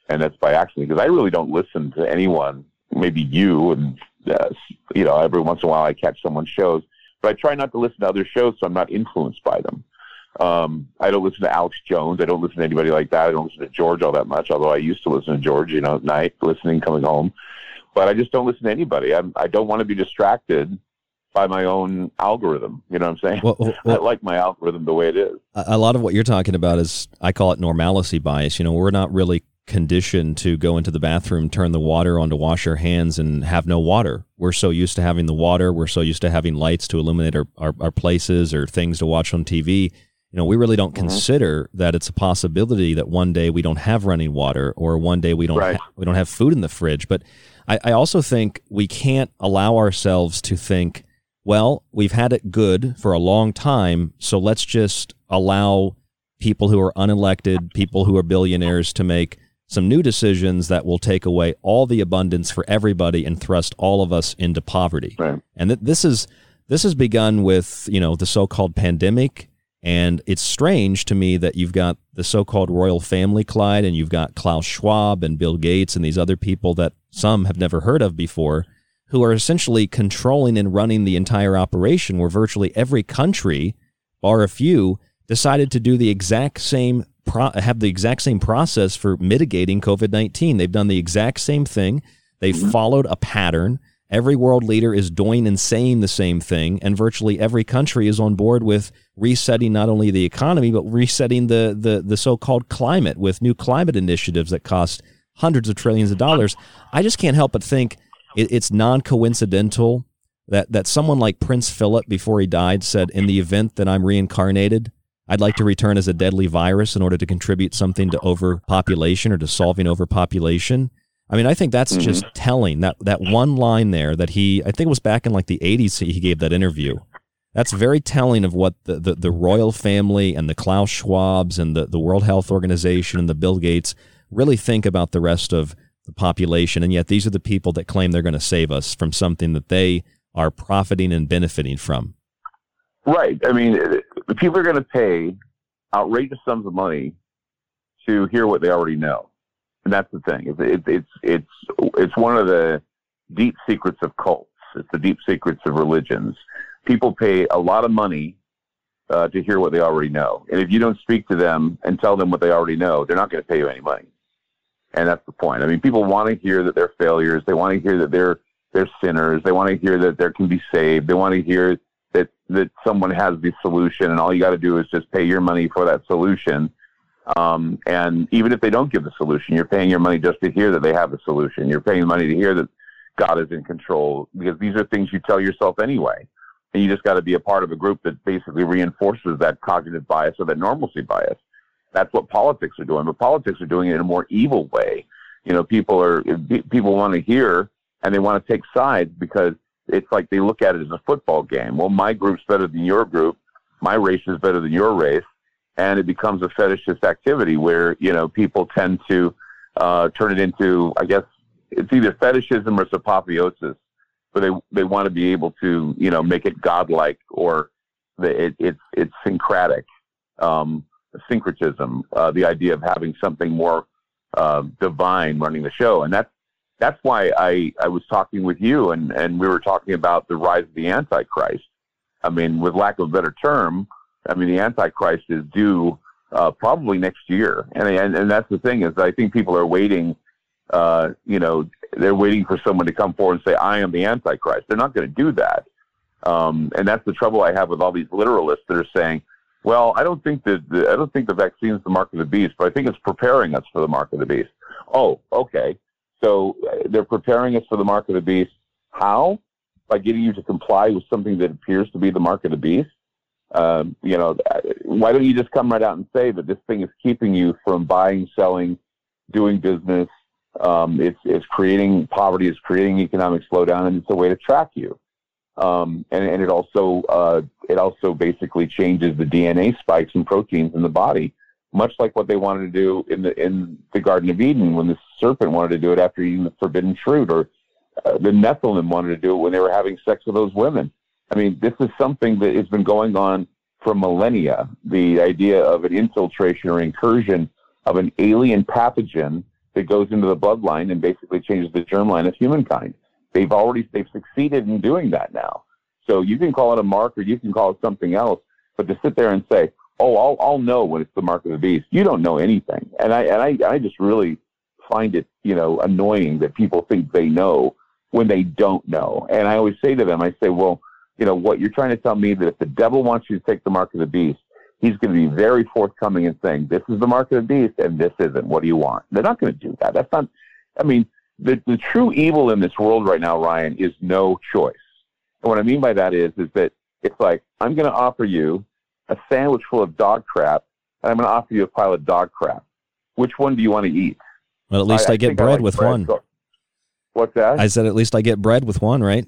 and that's by accident because I really don't listen to anyone. Maybe you, and uh, you know, every once in a while I catch someone's shows, but I try not to listen to other shows so I'm not influenced by them. Um, I don't listen to Alex Jones. I don't listen to anybody like that. I don't listen to George all that much, although I used to listen to George, you know, at night, listening, coming home. But I just don't listen to anybody. I'm, I don't want to be distracted by my own algorithm. You know what I'm saying? Well, well, I like my algorithm the way it is. A lot of what you're talking about is, I call it normalcy bias. You know, we're not really conditioned to go into the bathroom, turn the water on to wash our hands, and have no water. We're so used to having the water. We're so used to having lights to illuminate our, our, our places or things to watch on TV. You know, we really don't mm-hmm. consider that it's a possibility that one day we don't have running water or one day we don't right. ha- we don't have food in the fridge. But I, I also think we can't allow ourselves to think well, we've had it good for a long time, so let's just allow people who are unelected, people who are billionaires to make some new decisions that will take away all the abundance for everybody and thrust all of us into poverty. Right. And th- this is this has begun with, you know, the so-called pandemic and it's strange to me that you've got the so-called royal family Clyde and you've got Klaus Schwab and Bill Gates and these other people that some have never heard of before who are essentially controlling and running the entire operation, where virtually every country, bar a few, decided to do the exact same pro- have the exact same process for mitigating COVID nineteen. They've done the exact same thing. They've mm-hmm. followed a pattern. Every world leader is doing and saying the same thing, and virtually every country is on board with resetting not only the economy but resetting the the, the so called climate with new climate initiatives that cost hundreds of trillions of dollars. I just can't help but think it, it's non coincidental that, that someone like Prince Philip, before he died, said, In the event that I'm reincarnated, I'd like to return as a deadly virus in order to contribute something to overpopulation or to solving overpopulation. I mean, I think that's mm-hmm. just telling that that one line there that he, I think it was back in like the 80s, he gave that interview. That's very telling of what the, the, the royal family and the Klaus Schwabs and the, the World Health Organization and the Bill Gates really think about the rest of the population, and yet these are the people that claim they're going to save us from something that they are profiting and benefiting from. Right. I mean, the people are going to pay outrageous sums of money to hear what they already know, and that's the thing. It's it, it's it's it's one of the deep secrets of cults. It's the deep secrets of religions. People pay a lot of money uh, to hear what they already know, and if you don't speak to them and tell them what they already know, they're not going to pay you any money. And that's the point. I mean, people want to hear that they're failures. They want to hear that they're they're sinners. They want to hear that there can be saved. They want to hear that that someone has the solution, and all you got to do is just pay your money for that solution. Um, and even if they don't give the solution, you're paying your money just to hear that they have a solution. You're paying money to hear that God is in control because these are things you tell yourself anyway. And you just got to be a part of a group that basically reinforces that cognitive bias or that normalcy bias. That's what politics are doing, but politics are doing it in a more evil way. You know, people are people want to hear and they want to take sides because it's like they look at it as a football game. Well, my group's better than your group. My race is better than your race and it becomes a fetishist activity where you know people tend to uh, turn it into, I guess, it's either fetishism or it's apotheosis, but they they want to be able to you know make it godlike or the, it, it's it's syncretic, um, syncretism, uh, the idea of having something more uh, divine running the show, and that's that's why I I was talking with you and and we were talking about the rise of the Antichrist. I mean, with lack of a better term, I mean, the Antichrist is due uh, probably next year, and, and and that's the thing is I think people are waiting. Uh, you know, they're waiting for someone to come forward and say, "I am the Antichrist." They're not going to do that, um, and that's the trouble I have with all these literalists that are saying, "Well, I don't think that the, I don't think the vaccine is the mark of the beast, but I think it's preparing us for the mark of the beast." Oh, okay. So uh, they're preparing us for the mark of the beast. How? By getting you to comply with something that appears to be the mark of the beast. Um, you know, why don't you just come right out and say that this thing is keeping you from buying, selling, doing business? Um, it's it's creating poverty, it's creating economic slowdown, and it's a way to track you. Um, and, and it also uh, it also basically changes the DNA spikes and proteins in the body, much like what they wanted to do in the in the Garden of Eden when the serpent wanted to do it after eating the forbidden fruit, or uh, the Nephilim wanted to do it when they were having sex with those women. I mean, this is something that has been going on for millennia. The idea of an infiltration or incursion of an alien pathogen that goes into the bloodline and basically changes the germline of humankind. They've already they've succeeded in doing that now. So you can call it a mark or you can call it something else, but to sit there and say, "Oh, I'll I'll know when it's the mark of the beast," you don't know anything. And I and I I just really find it you know annoying that people think they know when they don't know. And I always say to them, I say, "Well." you know, what you're trying to tell me that if the devil wants you to take the mark of the beast, he's going to be very forthcoming in saying, this is the mark of the beast and this isn't. What do you want? They're not going to do that. That's not, I mean, the, the true evil in this world right now, Ryan, is no choice. And what I mean by that is, is that it's like, I'm going to offer you a sandwich full of dog crap and I'm going to offer you a pile of dog crap. Which one do you want to eat? Well, at least I, I get bread I like with bread. one. What's that? I said, at least I get bread with one, right?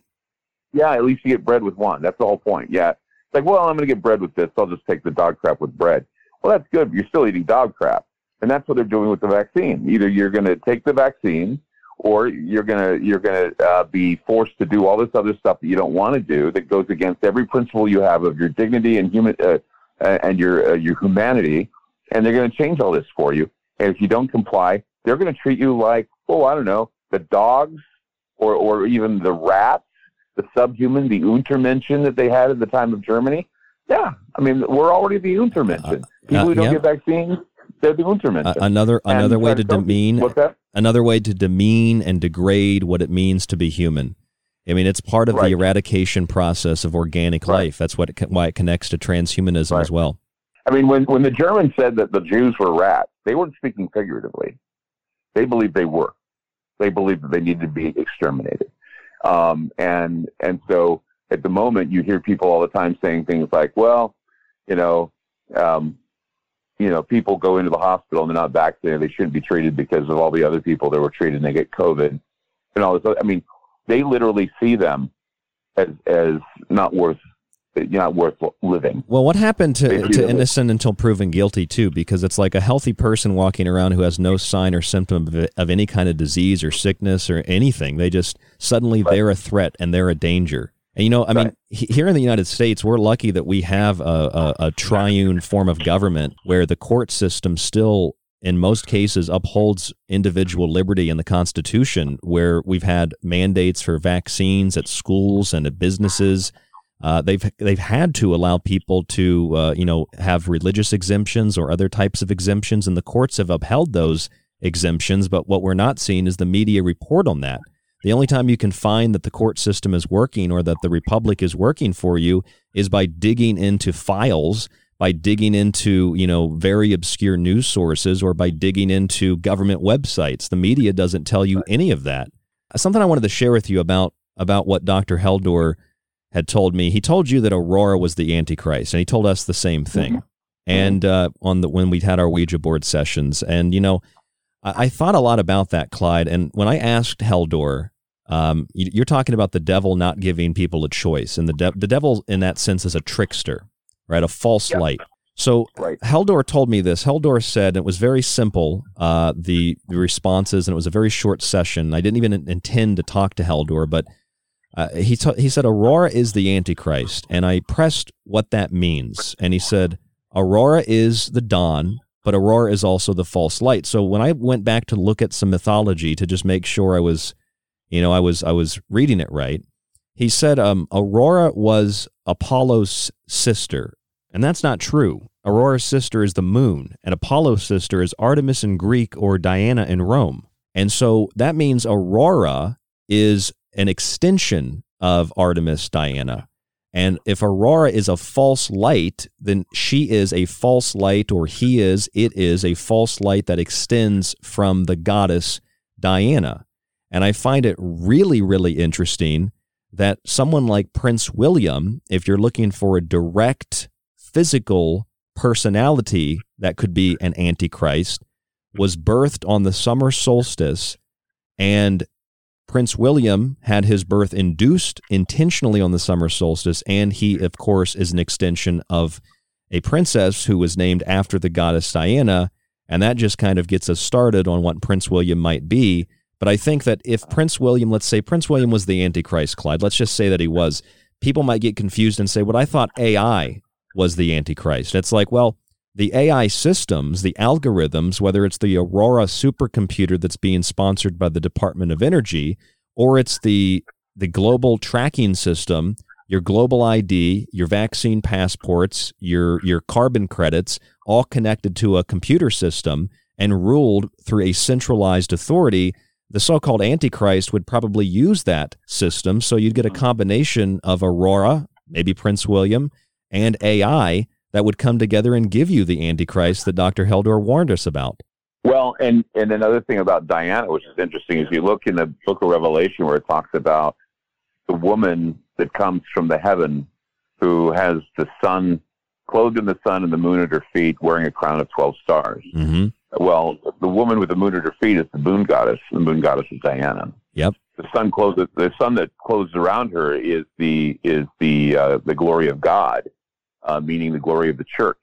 Yeah, at least you get bread with one. That's the whole point. Yeah. It's like, well, I'm going to get bread with this. So I'll just take the dog crap with bread. Well, that's good. But you're still eating dog crap. And that's what they're doing with the vaccine. Either you're going to take the vaccine or you're going to, you're to uh, be forced to do all this other stuff that you don't want to do that goes against every principle you have of your dignity and human, uh, and your, uh, your humanity. And they're going to change all this for you. And if you don't comply, they're going to treat you like, oh, I don't know, the dogs or, or even the rats the subhuman, the Untermenschen that they had at the time of Germany. Yeah, I mean, we're already the Untermenschen. Uh, People who don't yeah. get vaccines, Untermenschen. Uh, another another way to demean another way to demean and degrade what it means to be human. I mean, it's part of right. the eradication process of organic right. life. That's what it, why it connects to transhumanism right. as well. I mean, when when the Germans said that the Jews were rats, they weren't speaking figuratively. They believed they were. They believed that they needed to be exterminated. Um, and and so at the moment, you hear people all the time saying things like, "Well, you know, um, you know, people go into the hospital and they're not vaccinated. They shouldn't be treated because of all the other people that were treated and they get COVID and all this. I mean, they literally see them as as not worth not worth living. Well, what happened to, to innocent until proven guilty too? Because it's like a healthy person walking around who has no sign or symptom of, of any kind of disease or sickness or anything. They just suddenly right. they're a threat and they're a danger. And you know, I right. mean, here in the United States, we're lucky that we have a, a, a triune form of government where the court system still in most cases upholds individual liberty in the Constitution, where we've had mandates for vaccines at schools and at businesses. Uh, they've they've had to allow people to uh, you know have religious exemptions or other types of exemptions, and the courts have upheld those exemptions. But what we're not seeing is the media report on that. The only time you can find that the court system is working or that the republic is working for you is by digging into files by digging into, you know, very obscure news sources or by digging into government websites. The media doesn't tell you any of that. Something I wanted to share with you about about what Dr. Heldor had told me. He told you that Aurora was the Antichrist, and he told us the same thing. Mm-hmm. And uh, on the when we had our Ouija board sessions, and you know, I, I, thought a lot about that, Clyde. And when I asked Heldor, um, you, are talking about the devil not giving people a choice, and the de- the devil in that sense is a trickster, right? A false yep. light. So right. Heldor told me this. Heldor said it was very simple, uh, the, the responses, and it was a very short session. I didn't even intend to talk to Heldor, but uh, he, he said Aurora is the Antichrist. And I pressed what that means. And he said Aurora is the dawn, but Aurora is also the false light. So when I went back to look at some mythology to just make sure I was, you know, I was I was reading it right, he said um, Aurora was Apollo's sister, and that's not true. Aurora's sister is the moon, and Apollo's sister is Artemis in Greek or Diana in Rome. And so that means Aurora is an extension of Artemis Diana. And if Aurora is a false light, then she is a false light, or he is, it is a false light that extends from the goddess Diana. And I find it really, really interesting that someone like Prince William, if you're looking for a direct physical personality that could be an antichrist, was birthed on the summer solstice. And Prince William had his birth induced intentionally on the summer solstice. And he, of course, is an extension of a princess who was named after the goddess Diana. And that just kind of gets us started on what Prince William might be. But I think that if Prince William, let's say Prince William was the Antichrist, Clyde, let's just say that he was, people might get confused and say, Well, I thought AI was the Antichrist. It's like, well, the AI systems, the algorithms, whether it's the Aurora supercomputer that's being sponsored by the Department of Energy, or it's the the global tracking system, your global ID, your vaccine passports, your your carbon credits, all connected to a computer system and ruled through a centralized authority, the so-called antichrist would probably use that system. So you'd get a hmm. combination of Aurora, maybe Prince William, and AI that would come together and give you the Antichrist that Dr. Heldor warned us about. Well, and, and another thing about Diana, which is interesting, is you look in the book of Revelation where it talks about the woman that comes from the heaven who has the sun, clothed in the sun and the moon at her feet, wearing a crown of 12 stars. Mm-hmm. Well, the woman with the moon at her feet is the moon goddess. The moon goddess is Diana. Yep. The sun clothes the sun that clothes around her is the is the uh, the glory of God uh, meaning the glory of the church.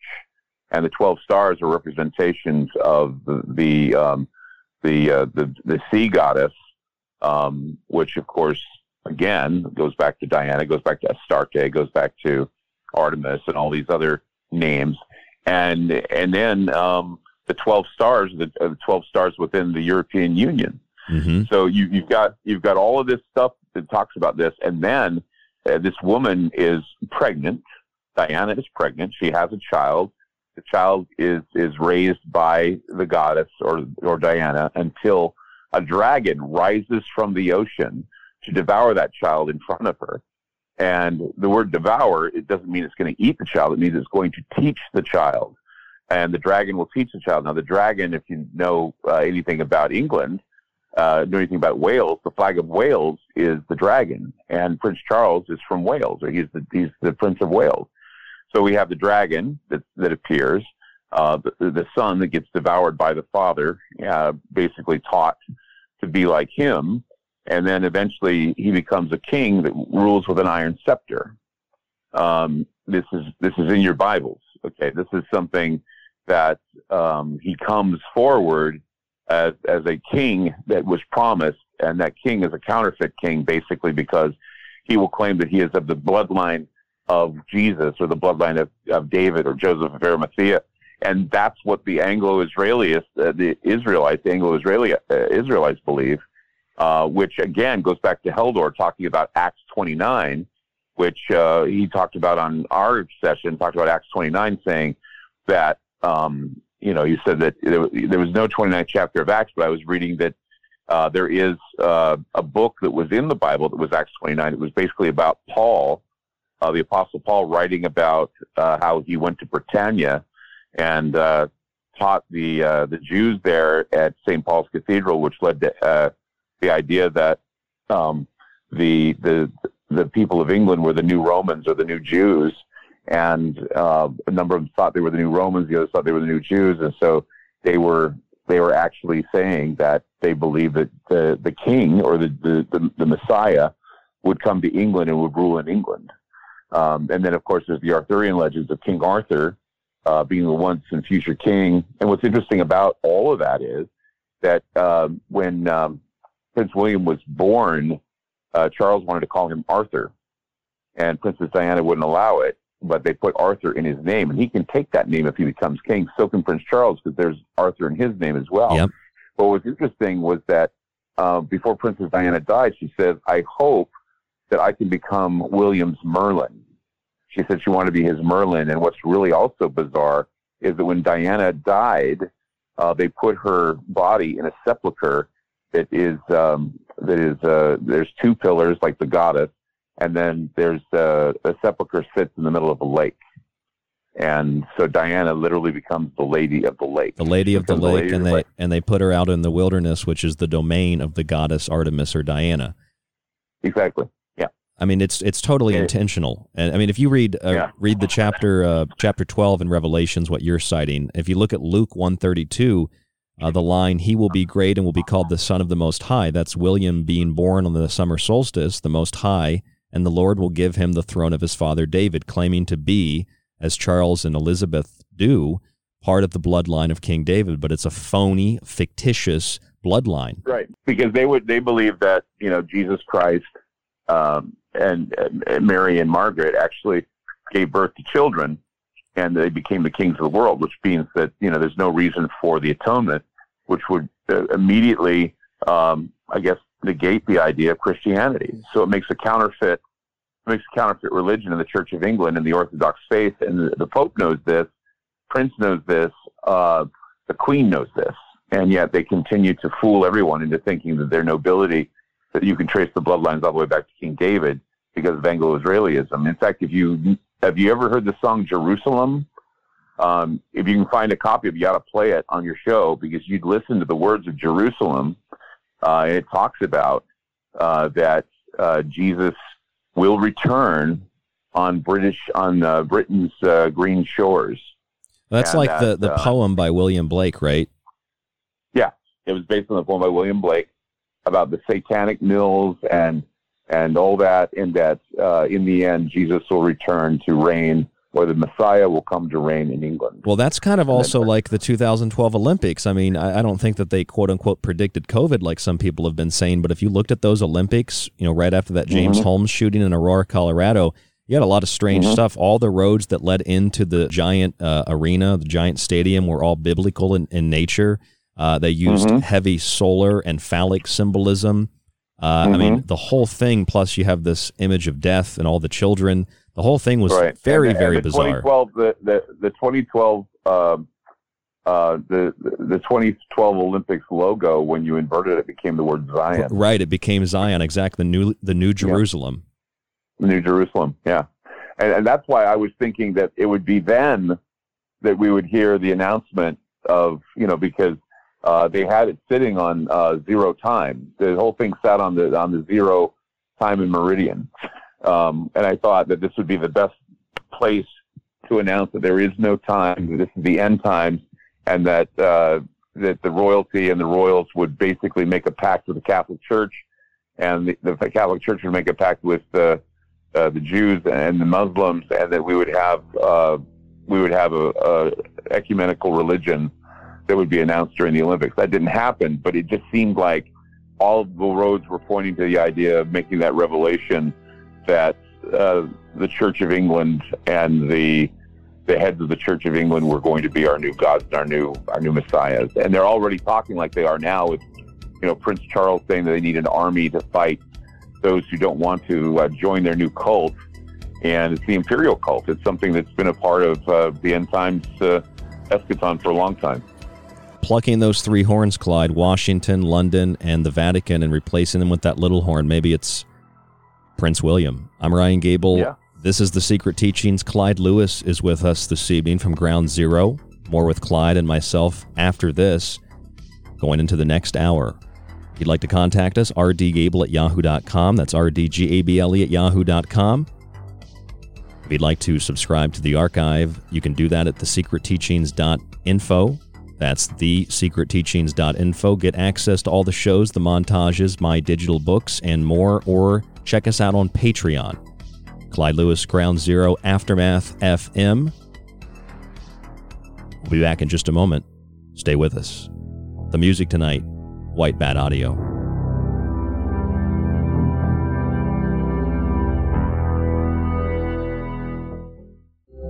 And the 12 stars are representations of the, the, um, the, uh, the, the, sea goddess, um, which of course, again, goes back to Diana, goes back to Astarte, goes back to Artemis and all these other names. And, and then, um, the 12 stars, the, uh, the 12 stars within the European Union. Mm-hmm. So you, you've got, you've got all of this stuff that talks about this. And then uh, this woman is pregnant Diana is pregnant. She has a child. The child is is raised by the goddess or or Diana until a dragon rises from the ocean to devour that child in front of her. And the word devour, it doesn't mean it's going to eat the child. It means it's going to teach the child. And the dragon will teach the child. Now, the dragon, if you know uh, anything about England, uh, know anything about Wales, the flag of Wales is the dragon. And Prince Charles is from Wales, or he's the, he's the Prince of Wales. So we have the dragon that, that appears, uh, the, the son that gets devoured by the father, uh, basically taught to be like him. And then eventually he becomes a king that rules with an iron scepter. Um, this is, this is in your Bibles. Okay. This is something that, um, he comes forward as, as a king that was promised. And that king is a counterfeit king, basically, because he will claim that he is of the bloodline of Jesus or the bloodline of, of David or Joseph of Arimathea. And that's what the Anglo-Israelites, uh, the Israelites, the Anglo-Israeli uh, Israelites believe, uh, which again goes back to Heldor talking about Acts 29, which uh, he talked about on our session, talked about Acts 29, saying that, um, you know, he said that there, there was no 29th chapter of Acts, but I was reading that uh, there is uh, a book that was in the Bible that was Acts 29. It was basically about Paul uh, the Apostle Paul writing about uh, how he went to Britannia and uh, taught the uh, the Jews there at St. Paul's Cathedral, which led to uh, the idea that um, the the the people of England were the new Romans or the new Jews, and uh, a number of them thought they were the new Romans, the others thought they were the new Jews, and so they were they were actually saying that they believed that the the king or the the, the, the Messiah would come to England and would rule in England. Um, and then, of course, there's the Arthurian legends of King Arthur uh, being the once and future king. And what's interesting about all of that is that um, when um, Prince William was born, uh, Charles wanted to call him Arthur, and Princess Diana wouldn't allow it. But they put Arthur in his name, and he can take that name if he becomes king. So can Prince Charles, because there's Arthur in his name as well. Yep. But what was interesting was that uh, before Princess Diana died, she said, "I hope that I can become William's Merlin." She said she wanted to be his Merlin. And what's really also bizarre is that when Diana died, uh, they put her body in a sepulcher that is um, that is uh, there's two pillars like the goddess, and then there's uh, a sepulcher sits in the middle of a lake. And so Diana literally becomes the lady of the lake. The lady of the lake, and they the lake. and they put her out in the wilderness, which is the domain of the goddess Artemis or Diana. Exactly. I mean, it's it's totally Yeah. intentional. And I mean, if you read uh, Yeah. read the chapter uh, chapter twelve in Revelations, what you're citing, if you look at Luke one thirty two, uh, the line "He will be great and will be called the Son of the Most High." That's William being born on the summer solstice, the Most High, and the Lord will give him the throne of his father David, claiming to be, as Charles and Elizabeth do, part of the bloodline of King David. But it's a phony, fictitious bloodline. Right, because they would they believe that you know Jesus Christ um, and, Mary and Margaret actually gave birth to children, and they became the kings of the world, which means that you know there's no reason for the atonement, which would uh, immediately, um, I guess, negate the idea of Christianity. So it makes a counterfeit, makes a counterfeit religion in the Church of England and the Orthodox faith, and the, the Pope knows this, Prince knows this, uh, the Queen knows this, and yet they continue to fool everyone into thinking that their nobility, that you can trace the bloodlines all the way back to King David because of Anglo-Israelism. In fact, if you have you ever heard the song Jerusalem? Um, if you can find a copy of it, you ought to play it on your show because you'd listen to the words of Jerusalem. Uh, it talks about uh, that uh, Jesus will return on British on uh, Britain's uh, green shores. That's And like the that, the uh, poem by William Blake, right? Yeah, it was based on the poem by William Blake about the satanic mills and and all that, and that uh, in the end Jesus will return to reign, or the Messiah will come to reign in England. Well, that's kind of also like the 2012 Olympics. I mean, I, I don't think that they quote unquote predicted COVID like some people have been saying, but if you looked at those Olympics, you know, right after that James Mhm. Holmes shooting in Aurora, Colorado, you had a lot of strange Mhm. stuff. All the roads that led into the giant uh, arena, the giant stadium, were all biblical in, in nature. Uh, they used Mhm. heavy solar and phallic symbolism. Uh, I mean, the whole thing, plus you have this image of death and all the children. The whole thing was right. very, and, very the bizarre. 2012, the the, the 2012, um, uh, the the 2012 Olympics logo, when you inverted it, became the word Zion, Right, it became Zion, exactly the new the new Jerusalem. New Jerusalem. Yeah, and, and that's why I was thinking that it would be then that we would hear the announcement of you know because uh, they had it sitting on uh, zero time. The whole thing sat on the on the zero time and meridian, um, and I thought that this would be the best place to announce that there is no time. that This is the end times, and that uh, that the royalty and the royals would basically make a pact with the Catholic Church, and the, the Catholic Church would make a pact with the uh, the Jews and the Muslims, and that we would have uh, we would have a, a ecumenical religion that would be announced during the Olympics. That didn't happen, but it just seemed like all the roads were pointing to the idea of making that revelation that uh, the Church of England and the the heads of the Church of England were going to be our new gods, and our new our new messiahs, and they're already talking like they are now with you know Prince Charles saying that they need an army to fight those who don't want to uh, join their new cult, and it's the imperial cult. It's something that's been a part of uh, the end times uh, eschaton for a long time. Plucking those three horns, Clyde, Washington, London, and the Vatican, and replacing them with that little horn. Maybe it's Prince William. I'm Ryan Gable. Yeah. This is The Secret Teachings. Clyde Lewis is with us this evening from Ground Zero. More with Clyde and myself after this, going into the next hour. If you'd like to contact us, rdgable at yahoo.com. That's rdgable at yahoo.com. If you'd like to subscribe to the archive, you can do that at thesecretteachings.info. That's thesecretteachings.info. Get access to all the shows, the montages, my digital books, and more, or check us out on Patreon. Clyde Lewis, Ground Zero, Aftermath FM. We'll be back in just a moment. Stay with us. The music tonight, White Bat Audio.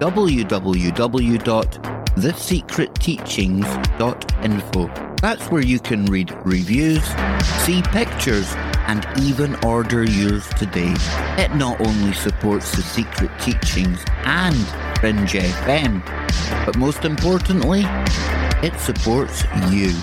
www.thesecretteachings.info. That's where you can read reviews, see pictures, and even order yours today. It not only supports the secret teachings and Fringe FM, but most importantly, it supports you.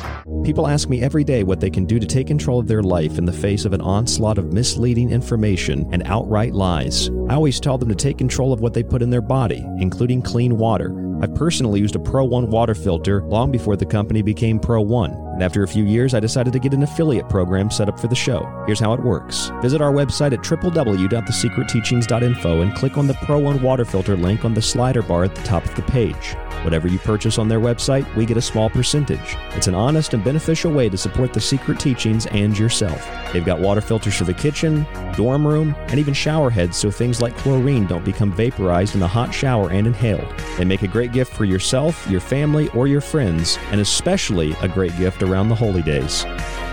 People ask me every day what they can do to take control of their life in the face of an onslaught of misleading information and outright lies. I always tell them to take control of what they put in their body, including clean water. I've personally used a Pro One water filter long before the company became Pro One, and after a few years, I decided to get an affiliate program set up for the show. Here's how it works visit our website at www.thesecretteachings.info and click on the Pro One water filter link on the slider bar at the top of the page. Whatever you purchase on their website, we get a small percentage. It's an honest and beneficial way to support the secret teachings and yourself. They've got water filters for the kitchen, dorm room, and even shower heads so things like chlorine don't become vaporized in the hot shower and inhaled. They make a great gift for yourself, your family, or your friends, and especially a great gift around the holy days.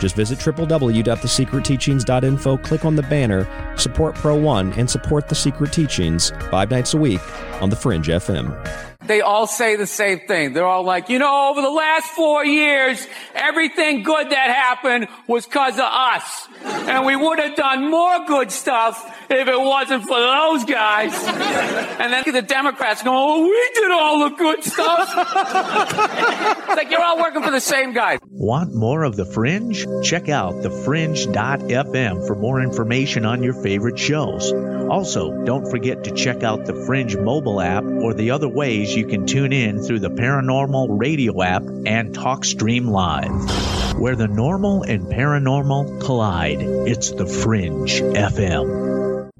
Just visit www.thesecretteachings.info, click on the banner, support Pro One, and support the Secret Teachings five nights a week on The Fringe FM they all say the same thing. They're all like, you know, over the last four years, everything good that happened was because of us. And we would have done more good stuff if it wasn't for those guys. And then the Democrats go, oh, we did all the good stuff. it's like you're all working for the same guy. Want more of The Fringe? Check out thefringe.fm for more information on your favorite shows. Also, don't forget to check out the Fringe mobile app or the other ways you can tune in through the Paranormal Radio app and TalkStream Live. Where the normal and paranormal collide, it's the Fringe FM.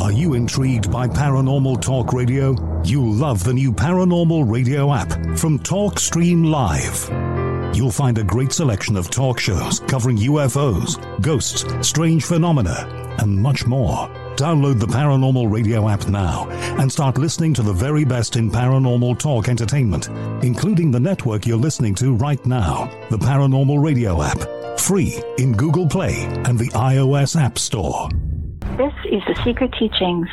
Are you intrigued by Paranormal Talk Radio? You'll love the new Paranormal Radio app from TalkStream Live. You'll find a great selection of talk shows covering UFOs, ghosts, strange phenomena, and much more. Download the Paranormal Radio app now and start listening to the very best in paranormal talk entertainment, including the network you're listening to right now. The Paranormal Radio app, free in Google Play and the iOS App Store. This is The Secret Teachings.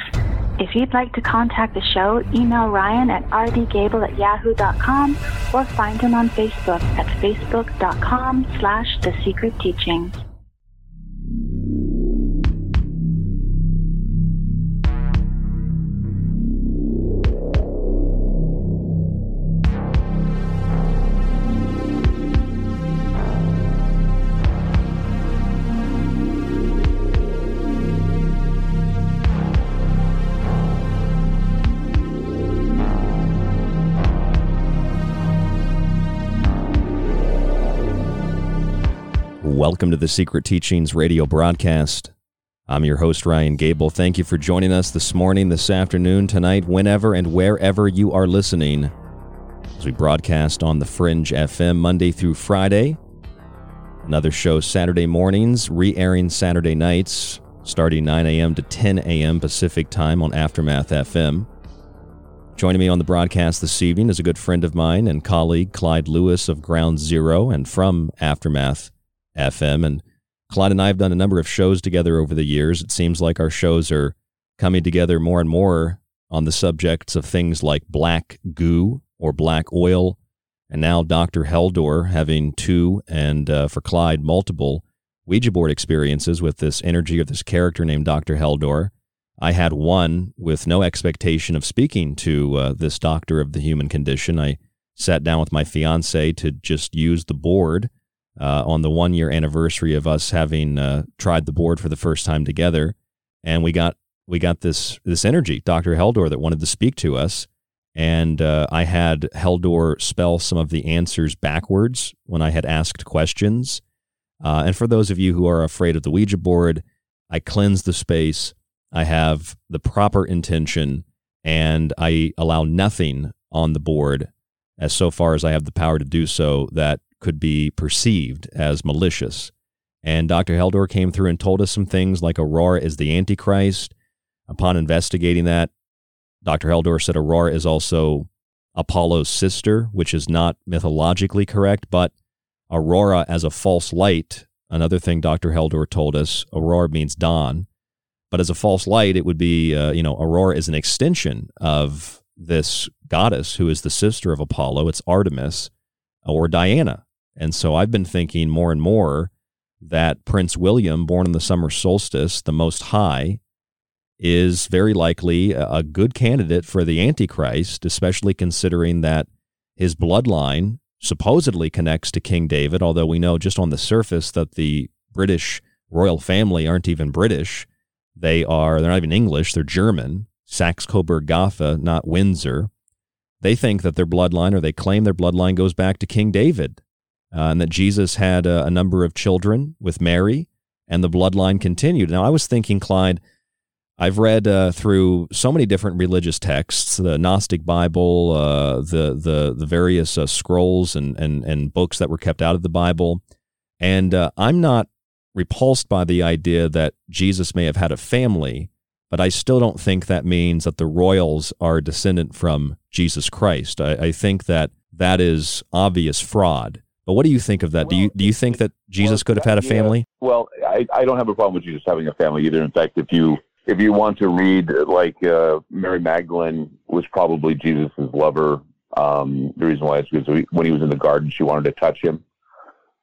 If you'd like to contact the show, email Ryan at rdgable at yahoo.com or find him on Facebook at facebook.com slash The Secret Teachings. Welcome to the Secret Teachings radio broadcast. I'm your host, Ryan Gable. Thank you for joining us this morning, this afternoon, tonight, whenever and wherever you are listening. As we broadcast on the Fringe FM Monday through Friday. Another show Saturday mornings, re airing Saturday nights, starting 9 a.m. to 10 a.m. Pacific time on Aftermath FM. Joining me on the broadcast this evening is a good friend of mine and colleague, Clyde Lewis of Ground Zero and from Aftermath FM. And Clyde and I have done a number of shows together over the years. It seems like our shows are coming together more and more on the subjects of things like black goo or black oil, and now Dr. Heldor having two, and uh, for Clyde, multiple Ouija board experiences with this energy of this character named Dr. Heldor. I had one with no expectation of speaking to uh, this doctor of the human condition. I sat down with my fiance to just use the board uh, on the one year anniversary of us having uh, tried the board for the first time together, and we got we got this this energy, Doctor Heldor, that wanted to speak to us, and uh, I had Heldor spell some of the answers backwards when I had asked questions. Uh, and for those of you who are afraid of the Ouija board, I cleanse the space. I have the proper intention. And I allow nothing on the board as so far as I have the power to do so that could be perceived as malicious. And Dr. Heldor came through and told us some things like Aurora is the Antichrist. Upon investigating that, Dr. Heldor said Aurora is also Apollo's sister, which is not mythologically correct, but Aurora as a false light, another thing Dr. Heldor told us, Aurora means dawn. But as a false light, it would be, uh, you know, Aurora is an extension of this goddess who is the sister of Apollo. It's Artemis or Diana. And so I've been thinking more and more that Prince William, born on the summer solstice, the Most High, is very likely a good candidate for the Antichrist, especially considering that his bloodline supposedly connects to King David, although we know just on the surface that the British royal family aren't even British. They are, they're not even English, they're German, Saxe Coburg Gotha, not Windsor. They think that their bloodline, or they claim their bloodline, goes back to King David, uh, and that Jesus had a, a number of children with Mary, and the bloodline continued. Now, I was thinking, Clyde, I've read uh, through so many different religious texts, the Gnostic Bible, uh, the the the various uh, scrolls and, and and books that were kept out of the Bible, and uh, I'm not repulsed by the idea that Jesus may have had a family, but I still don't think that means that the royals are descendant from Jesus Christ. I, I think that that is obvious fraud. But what do you think of that? Well, do you do you think that Jesus could have had a family? Well, I, I don't have a problem with Jesus having a family either. In fact, if you if you want to read like uh, Mary Magdalene was probably Jesus's lover. Um, the reason why is because when he was in the garden, she wanted to touch him.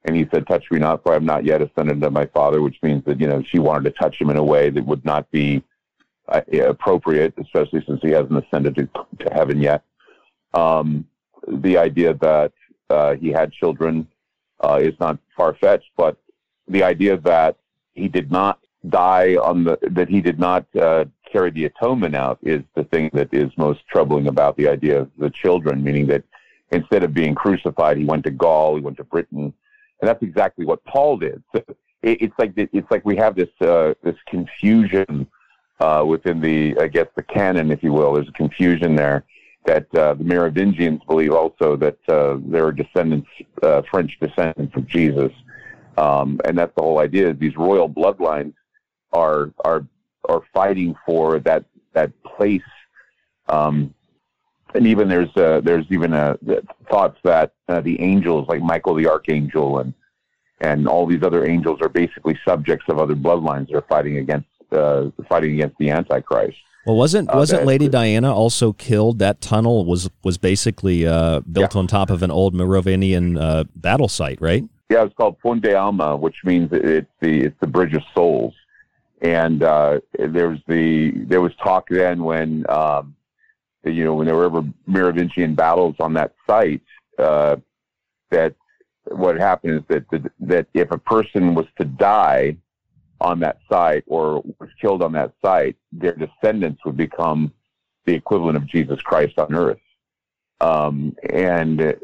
And he said, Touch me not, for I am not yet ascended to my Father, which means that, you know, she wanted to touch him in a way that would not be uh, appropriate, especially since he hasn't ascended to, to heaven yet. Um, the idea that uh, he had children uh, is not far fetched, but the idea that he did not die on the, that he did not uh, carry the atonement out is the thing that is most troubling about the idea of the children, meaning that instead of being crucified, he went to Gaul, he went to Britain, and that's exactly what Paul did. So it, it's like it's like we have this uh, this confusion uh, within the I guess the canon, if you will. There's a confusion there that uh, the Merovingians believe also that uh, there are descendants, uh, French descendants of Jesus, um, and that's the whole idea. These royal bloodlines are are are fighting for that that place. Um, and even there's uh, there's even a, thoughts that uh, the angels like Michael the archangel and and all these other angels are basically subjects of other bloodlines that are fighting against uh, fighting against the Antichrist. Well, wasn't uh, wasn't Lady Diana also killed? That tunnel was was basically uh, built yeah. on top of an old Merovingian uh, battle site, right? Yeah, it's called Ponte Alma, which means it's the it's the Bridge of Souls. And there was the there was talk then when um, you know, when there were ever Merovingian battles on that site, uh, that what happened is that, that that if a person was to die on that site or was killed on that site, their descendants would become the equivalent of Jesus Christ on earth. Um, and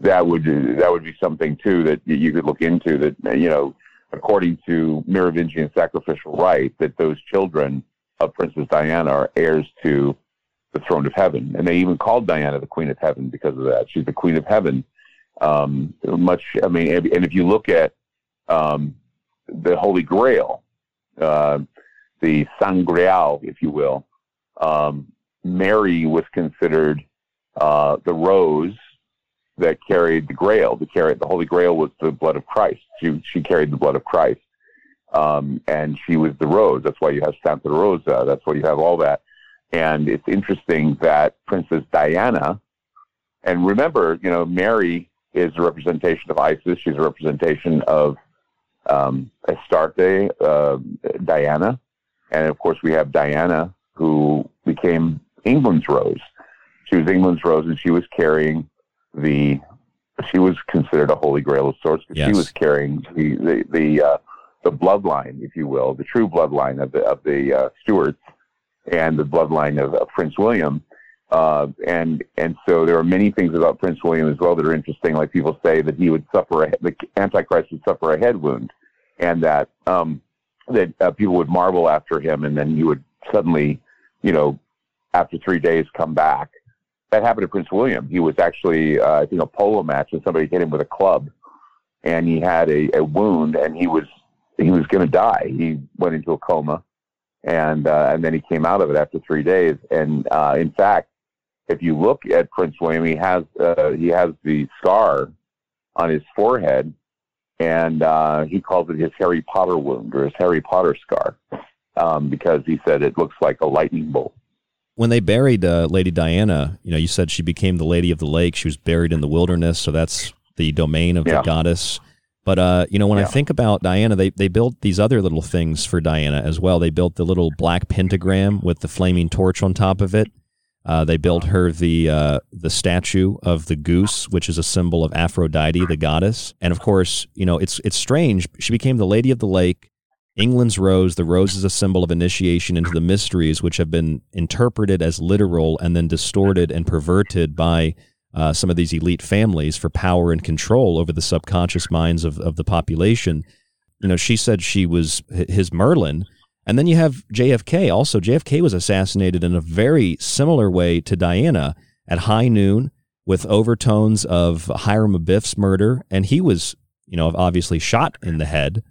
that would that would be something too that you could look into. That you know, according to Merovingian sacrificial right, that those children of Princess Diana are heirs to the throne of heaven, and they even called Diana the Queen of Heaven because of that. She's the Queen of Heaven. Um, much, I mean, and if you look at um, the Holy Grail, uh, the Sangreal, if you will, um, Mary was considered uh, the rose that carried the Grail. The carry the Holy Grail was the blood of Christ. She she carried the blood of Christ, um, and she was the rose. That's why you have Santa Rosa. That's why you have all that. And it's interesting that Princess Diana, and remember, you know, Mary is a representation of Isis. She's a representation of um, Astarte, uh, Diana, and of course we have Diana, who became England's rose. She was England's rose, and she was carrying the. She was considered a holy grail of sorts. Yes. She was carrying the the the, uh, the bloodline, if you will, the true bloodline of the of the uh, Stuarts and the bloodline of, of Prince William. Uh, and and so there are many things about Prince William as well that are interesting. Like people say that he would suffer a, the Antichrist would suffer a head wound, and that um, that uh, people would marvel after him, and then he would suddenly, you know, after three days come back. That happened to Prince William. He was actually, uh, I think, a polo match, and somebody hit him with a club, and he had a, a wound, and he was he was going to die. He went into a coma, and uh, and then he came out of it after three days. And uh, in fact, if you look at Prince William, he has uh, he has the scar on his forehead, and uh, he calls it his Harry Potter wound or his Harry Potter scar um, because he said it looks like a lightning bolt. When they buried uh, Lady Diana, you know, you said she became the Lady of the Lake. She was buried in the wilderness, so that's the domain of yeah. the goddess. But uh, you know, when yeah. I think about Diana, they they built these other little things for Diana as well. They built the little black pentagram with the flaming torch on top of it. Uh, they built her the uh, the statue of the goose, which is a symbol of Aphrodite, the goddess. And of course, you know it's it's strange. She became the Lady of the Lake, England's rose. The rose is a symbol of initiation into the mysteries, which have been interpreted as literal and then distorted and perverted by uh, some of these elite families for power and control over the subconscious minds of, of the population. You know, she said she was his Merlin. And then you have JFK. Also, JFK was assassinated in a very similar way to Diana at high noon with overtones of Hiram Abiff's murder. And he was, you know, obviously shot in the head.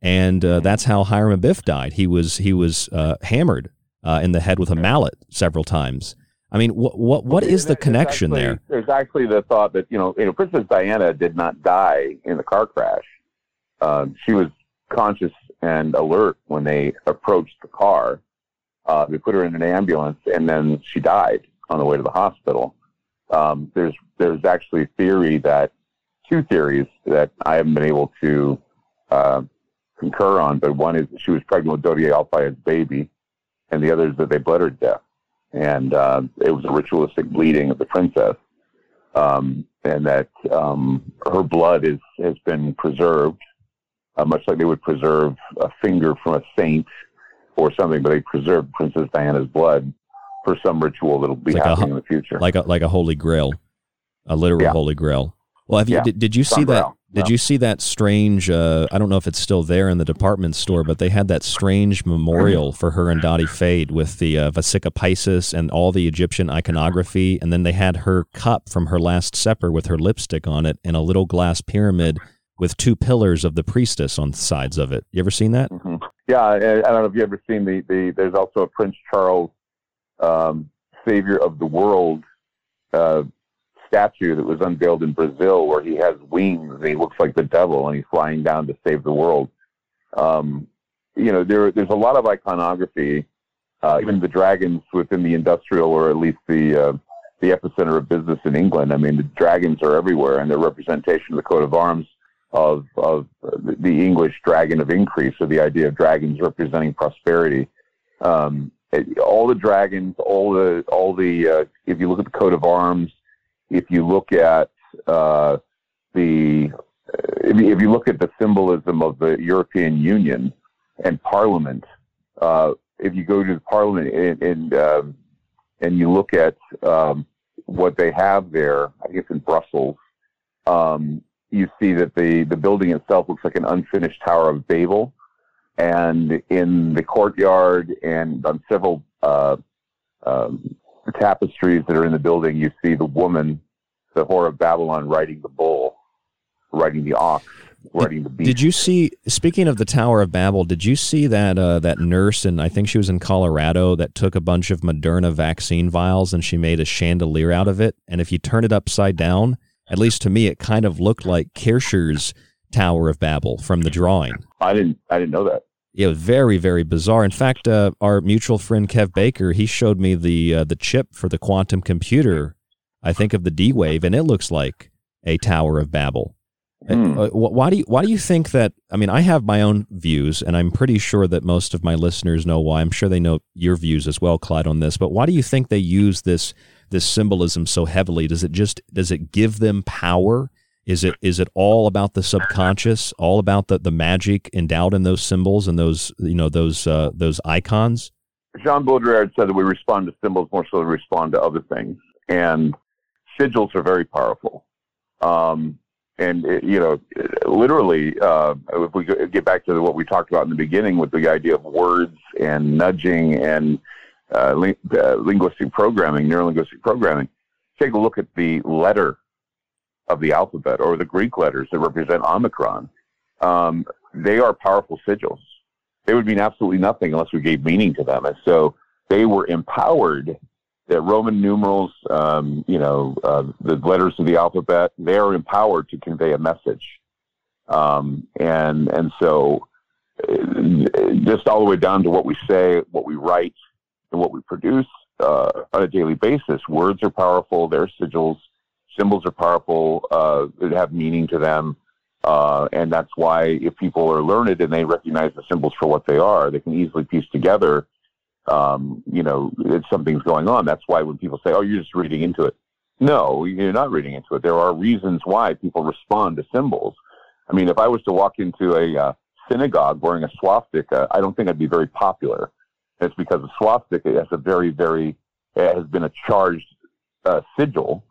And uh, that's how Hiram Abiff died. He was, he was uh, hammered uh, in the head with a mallet several times. I mean, what what what is the connection actually, there? There's actually the thought that you know, you know, Princess Diana did not die in the car crash. Uh, she was conscious and alert when they approached the car. Uh, they put her in an ambulance, and then she died on the way to the hospital. Um, there's there's actually theory that two theories that I haven't been able to uh, concur on, but one is she was pregnant with Dodi Al-Fayed's baby, and the other is that they bled her to death and uh, it was a ritualistic bleeding of the princess, um, and that um, her blood is has been preserved, uh, much like they would preserve a finger from a saint or something, but they preserved Princess Diana's blood for some ritual that'll be like happening a, in the future, like a like a holy grail, a literal yeah. holy grail. Well, have you yeah. did, did you see that? Did you see that strange? Uh, I don't know if it's still there in the department store, but they had that strange memorial for her and Dodi Fayed with the uh, Vesica Piscis and all the Egyptian iconography, and then they had her cup from her Last Supper with her lipstick on it in a little glass pyramid with two pillars of the priestess on the sides of it. You ever seen that? Mm-hmm. Yeah, I, I, don't know if you ever seen the, the There's also a Prince Charles, um, Savior of the World. Uh, statue that was unveiled in Brazil where he has wings and he looks like the devil and he's flying down to save the world. Um, you know, there, there's a lot of iconography, uh, even the dragons within the industrial or at least the, uh, the epicenter of business in England. I mean, the dragons are everywhere and they're representation of the coat of arms of, of the English dragon of increase or the idea of dragons representing prosperity. Um, all the dragons, all the, all the, uh, if you look at the coat of arms, if you look at uh, the if you, if you look at the symbolism of the European Union and Parliament, uh, if you go to the Parliament and and, uh, and you look at um, what they have there, I guess in Brussels, um, you see that the, the building itself looks like an unfinished Tower of Babel. And in the courtyard and on several uh, um, tapestries that are in the building, you see the woman, the whore of Babylon, riding the bull, riding the ox, riding the beast. Did you see? Speaking of the Tower of Babel, did you see that uh, that nurse and I think she was in Colorado that took a bunch of Moderna vaccine vials and she made a chandelier out of it? And if you turn it upside down, at least to me, it kind of looked like Kircher's Tower of Babel from the drawing. I didn't. I didn't know that. It was very, very bizarre. In fact, uh, our mutual friend Kev Baker, he showed me the uh, the chip for the quantum computer. I think of the D Wave, and it looks like a Tower of Babel. Hmm. Uh, why do you why do you think that? I mean, I have my own views, and I'm pretty sure that most of my listeners know why. I'm sure they know your views as well, Clyde, on this. But why do you think they use this this symbolism so heavily? Does it just does it give them power? Is it is it all about the subconscious, all about the, the magic endowed in those symbols and those you know those uh, those icons? Jean Baudrillard said that we respond to symbols more so than we respond to other things, and sigils are very powerful. Um, and it, you know, literally, uh, if we get back to what we talked about in the beginning with the idea of words and nudging and uh, ling- uh, linguistic programming, neurolinguistic programming, take a look at the letter of the alphabet or the Greek letters that represent Omicron. Um, they are powerful sigils. They would mean absolutely nothing unless we gave meaning to them. And so they were empowered that Roman numerals, um, you know, uh, the letters of the alphabet, they are empowered to convey a message. Um, and, and so uh, just all the way down to what we say, what we write, and what we produce uh, on a daily basis. Words are powerful. They're sigils symbols are powerful, uh, have meaning to them. Uh, and that's why if people are learned and they recognize the symbols for what they are, they can easily piece together, um, you know, that something's going on. That's why when people say, oh, you're just reading into it. No, you're not reading into it. There are reasons why people respond to symbols. I mean, if I was to walk into a uh, synagogue wearing a swastika, I don't think I'd be very popular. It's because the swastika has a very, very, has been a charged uh, sigil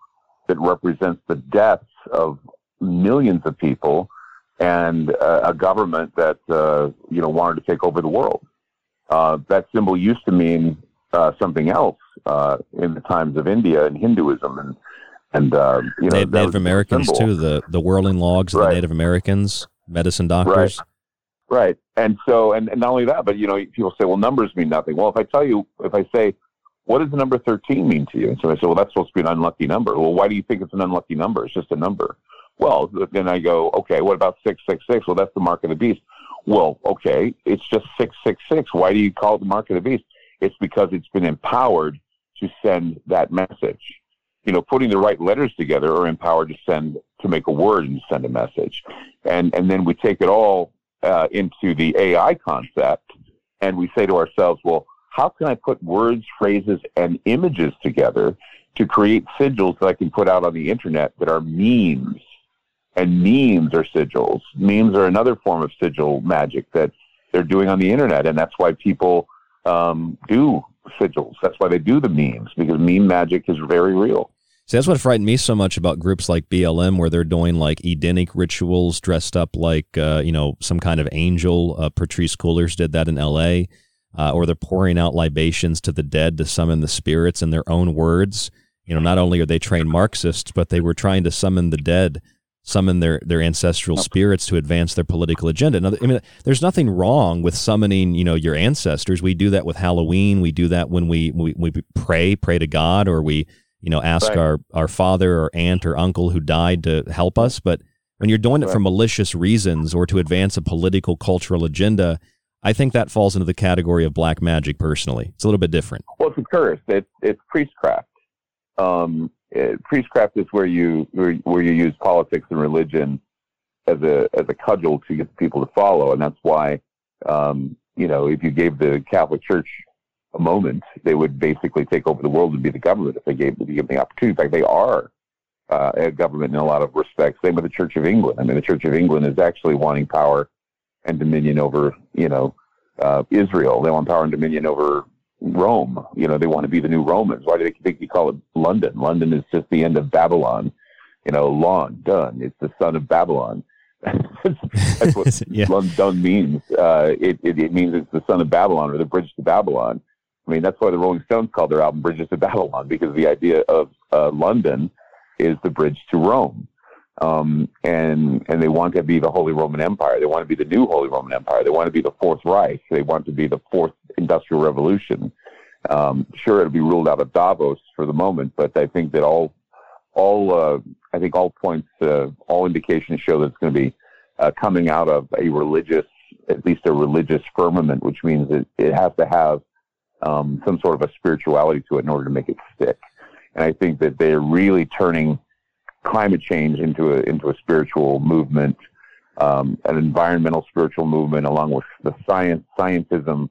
that represents the deaths of millions of people and uh, a government that uh, you know wanted to take over the world. Uh, that symbol used to mean uh, something else uh, in the times of India and Hinduism and and uh, you know Native, Native Americans too. The the whirling logs of right. the Native Americans, medicine doctors. Right. Right. And so, and, and not only that, but you know, people say, well, numbers mean nothing. Well, if I tell you, if I say, what does the number 13 mean to you? And so I say, well, that's supposed to be an unlucky number. Well, why do you think it's an unlucky number? It's just a number. Well, then I go, okay, what about 666? Well, that's the mark of the beast. Well, okay, it's just 666. Why do you call it the mark of the beast? It's because it's been empowered to send that message. You know, putting the right letters together are empowered to send, to make a word and send a message. And, and then we take it all uh, into the AI concept and we say to ourselves, well, how can I put words, phrases, and images together to create sigils that I can put out on the internet that are memes? And memes are sigils. Memes are another form of sigil magic that they're doing on the internet, and that's why people um, do sigils. That's why they do the memes because meme magic is very real. See, that's what frightened me so much about groups like BLM, where they're doing like Edenic rituals dressed up like, uh, you know, some kind of angel. Uh, Patrisse Cullors did that in L.A., uh, or they're pouring out libations to the dead to summon the spirits in their own words. You know, not only are they trained Marxists, but they were trying to summon the dead, summon their, their ancestral spirits to advance their political agenda. Now, I mean, there's nothing wrong with summoning, you know, your ancestors. We do that with Halloween. We do that when we, we, we pray, pray to God, or we, you know, ask Right. our, our father or aunt or uncle who died to help us. But when you're doing it for malicious reasons or to advance a political cultural agenda, I think that falls into the category of black magic. Personally, it's a little bit different. Well, it's a curse. It's it's priestcraft. Um, it, priestcraft is where you where, where you use politics and religion as a as a cudgel to get people to follow, and that's why um, you know if you gave the Catholic Church a moment, they would basically take over the world and be the government if they gave if them the opportunity. In fact, they are uh, a government in a lot of respects. Same with the Church of England. I mean, the Church of England is actually wanting power and dominion over you know uh, Israel. They want power and dominion over Rome. You know, they want to be the new Romans. Why do they think you call it London? London is just the end of Babylon. You know, Lon, done. It's the son of Babylon. That's what yeah. London means. Uh, it, it, it means it's the son of Babylon or the bridge to Babylon. I mean, that's why the Rolling Stones called their album Bridges to Babylon because the idea of uh, London is the bridge to Rome. Um, and and they want to be the Holy Roman Empire. They want to be the new Holy Roman Empire. They want to be the Fourth Reich. They want to be the Fourth Industrial Revolution. Um, sure, it'll be ruled out of Davos for the moment, but I think that all all uh, I think all points, uh, all indications show that it's going to be uh, coming out of a religious, at least a religious firmament, which means that it has to have um, some sort of a spirituality to it in order to make it stick. And I think that they're really turning climate change into a into a spiritual movement, um, an environmental spiritual movement, along with the science scientism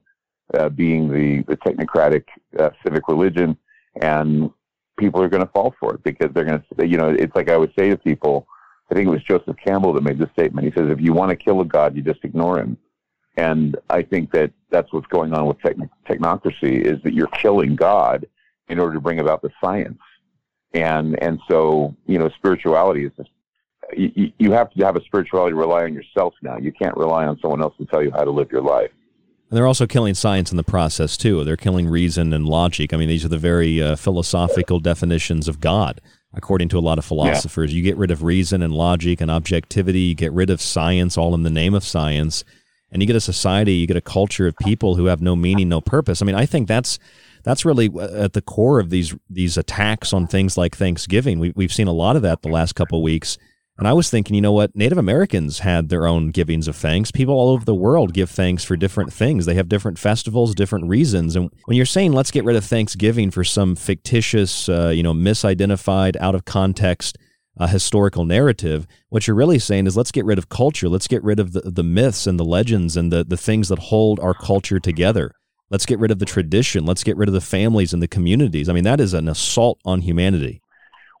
uh, being the the technocratic uh, civic religion, and people are going to fall for it because they're going to you know it's like I would say to people. I think it was Joseph Campbell that made this statement. He says, "If you want to kill a god, you just ignore him." And I think that that's what's going on with techn- technocracy is that you're killing God in order to bring about the science. And, and so, you know, spirituality is just, you, you have to have a spirituality rely on yourself now. You can't rely on someone else to tell you how to live your life. And they're also killing science in the process, too. They're killing reason and logic. I mean, these are the very uh, philosophical definitions of God, according to a lot of philosophers. Yeah. You get rid of reason and logic and objectivity, you get rid of science, all in the name of science and you get a society, you get a culture of people who have no meaning, no purpose. I mean, I think that's that's really at the core of these these attacks on things like Thanksgiving. We, we've seen a lot of that the last couple of weeks. And I was thinking, you know what? Native Americans had their own givings of thanks. People all over the world give thanks for different things. They have different festivals, different reasons. And when you're saying let's get rid of Thanksgiving for some fictitious, uh, you know, misidentified, out of context a historical narrative. What you're really saying is let's get rid of culture. Let's get rid of the, the myths and the legends and the, the things that hold our culture together. Let's get rid of the tradition. Let's get rid of the families and the communities. I mean, that is an assault on humanity.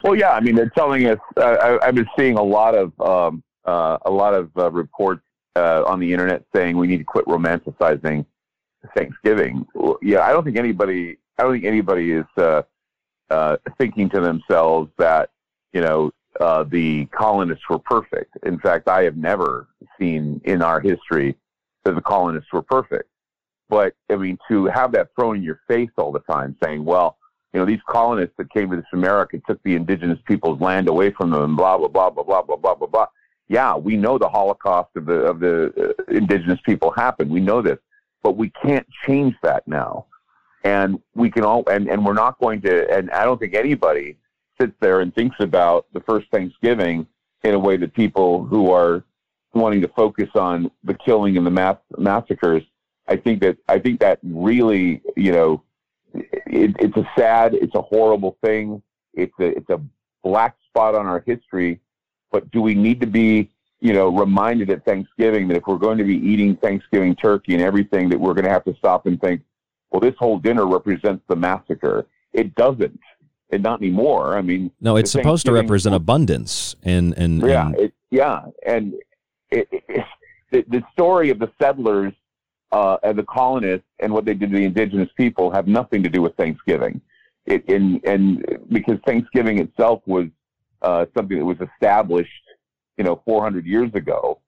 Well, yeah. I mean, they're telling us. Uh, I, have been seeing a lot of um, uh, a lot of uh, reports uh, on the internet saying we need to quit romanticizing Thanksgiving. Yeah, I don't think anybody. I don't think anybody is uh, uh, thinking to themselves that you know uh, the colonists were perfect. In fact, I have never seen in our history that the colonists were perfect. But I mean, to have that thrown in your face all the time, saying, "Well, you know, these colonists that came to this America took the indigenous people's land away from them, and blah blah blah blah blah blah blah blah blah." Yeah, we know the Holocaust of the of the uh, indigenous people happened. We know this, but we can't change that now, and we can all and and we're not going to. And I don't think anybody sits there and thinks about the first Thanksgiving in a way that people who are wanting to focus on the killing and the mass massacres, I think that I think that really, you know, it, it's a sad, it's a horrible thing. It's a it's a black spot on our history. But do we need to be, you know, reminded at Thanksgiving that if we're going to be eating Thanksgiving turkey and everything, that we're going to have to stop and think, well, this whole dinner represents the massacre. It doesn't and not anymore. I mean, no, it's supposed to represent abundance and and yeah, and, it, yeah, and it, it, the, the story of the settlers uh, and the colonists and what they did to the indigenous people have nothing to do with Thanksgiving. It, in, and because Thanksgiving itself was uh, something that was established, you know, 400 years ago.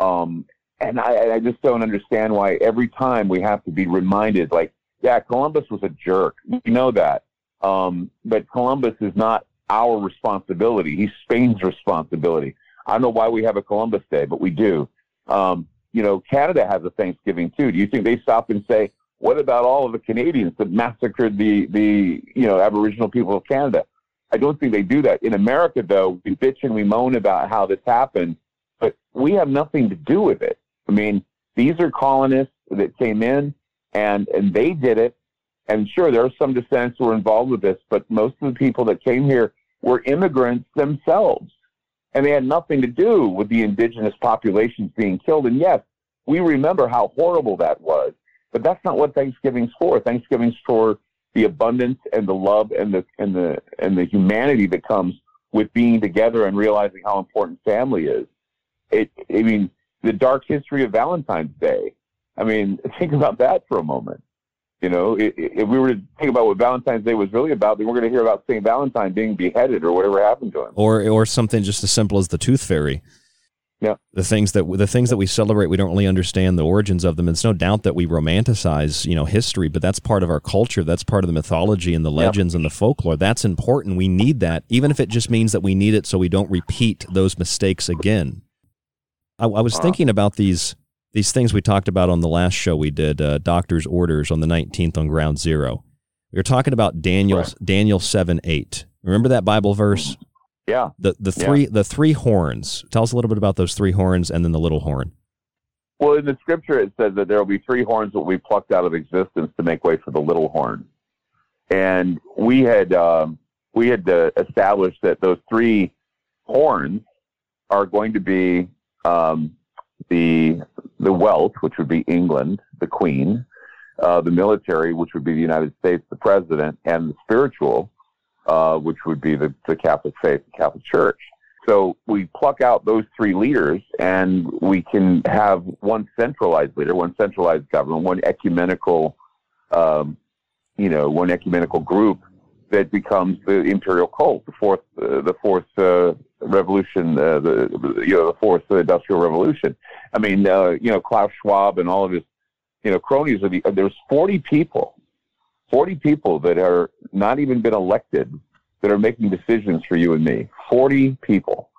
Um, and I, I just don't understand why every time we have to be reminded, like, yeah, Columbus was a jerk. We know that. Um, but Columbus is not our responsibility. He's Spain's responsibility. I don't know why we have a Columbus Day, but we do. Um, you know, Canada has a Thanksgiving too. Do you think they stop and say, what about all of the Canadians that massacred the, the, you know, Aboriginal people of Canada? I don't think they do that. In America, though, we bitch and we moan about how this happened, but we have nothing to do with it. I mean, these are colonists that came in and, and they did it and sure, there are some descendants who were involved with this, but most of the people that came here were immigrants themselves. And they had nothing to do with the indigenous populations being killed. And yes, we remember how horrible that was. But that's not what Thanksgiving's for. Thanksgiving's for the abundance and the love and the and the and the humanity that comes with being together and realizing how important family is. It I mean, the dark history of Valentine's Day. I mean, think about that for a moment You know, if we were to think about what Valentine's Day was really about, then we're going to hear about St. Valentine being beheaded or whatever happened to him. Or or something just as simple as the tooth fairy. Yeah. The things that the things that we celebrate, we don't really understand the origins of them. It's no doubt that we romanticize, you know, history, but that's part of our culture. That's part of the mythology and the legends and the folklore. That's important. We need that, even if it just means that we need it so we don't repeat those mistakes again. I, I was uh-huh. thinking about these these things we talked about on the last show we did, uh, doctor's orders on the 19th on ground zero. We were talking about Daniel, right. Daniel 7 8. Remember that Bible verse? Yeah. The, the three, yeah. the three horns. Tell us a little bit about those three horns and then the little horn. Well, in the scripture, it says that there will be three horns that will be plucked out of existence to make way for the little horn. And we had, um, we had uh, established that those three horns are going to be um, the the wealth, which would be England, the Queen, uh, the military, which would be the United States, the President, and the spiritual, uh, which would be the, the Catholic faith, the Catholic Church. So we pluck out those three leaders, and we can have one centralized leader, one centralized government, one ecumenical, um, you know, one ecumenical group that becomes the imperial cult, the fourth, uh, the fourth uh, revolution, uh, the you know the fourth industrial revolution. I mean, uh, you know, Klaus Schwab and all of his, you know, cronies. The, there's 40 people, 40 people that are not even been elected that are making decisions for you and me. 40 people.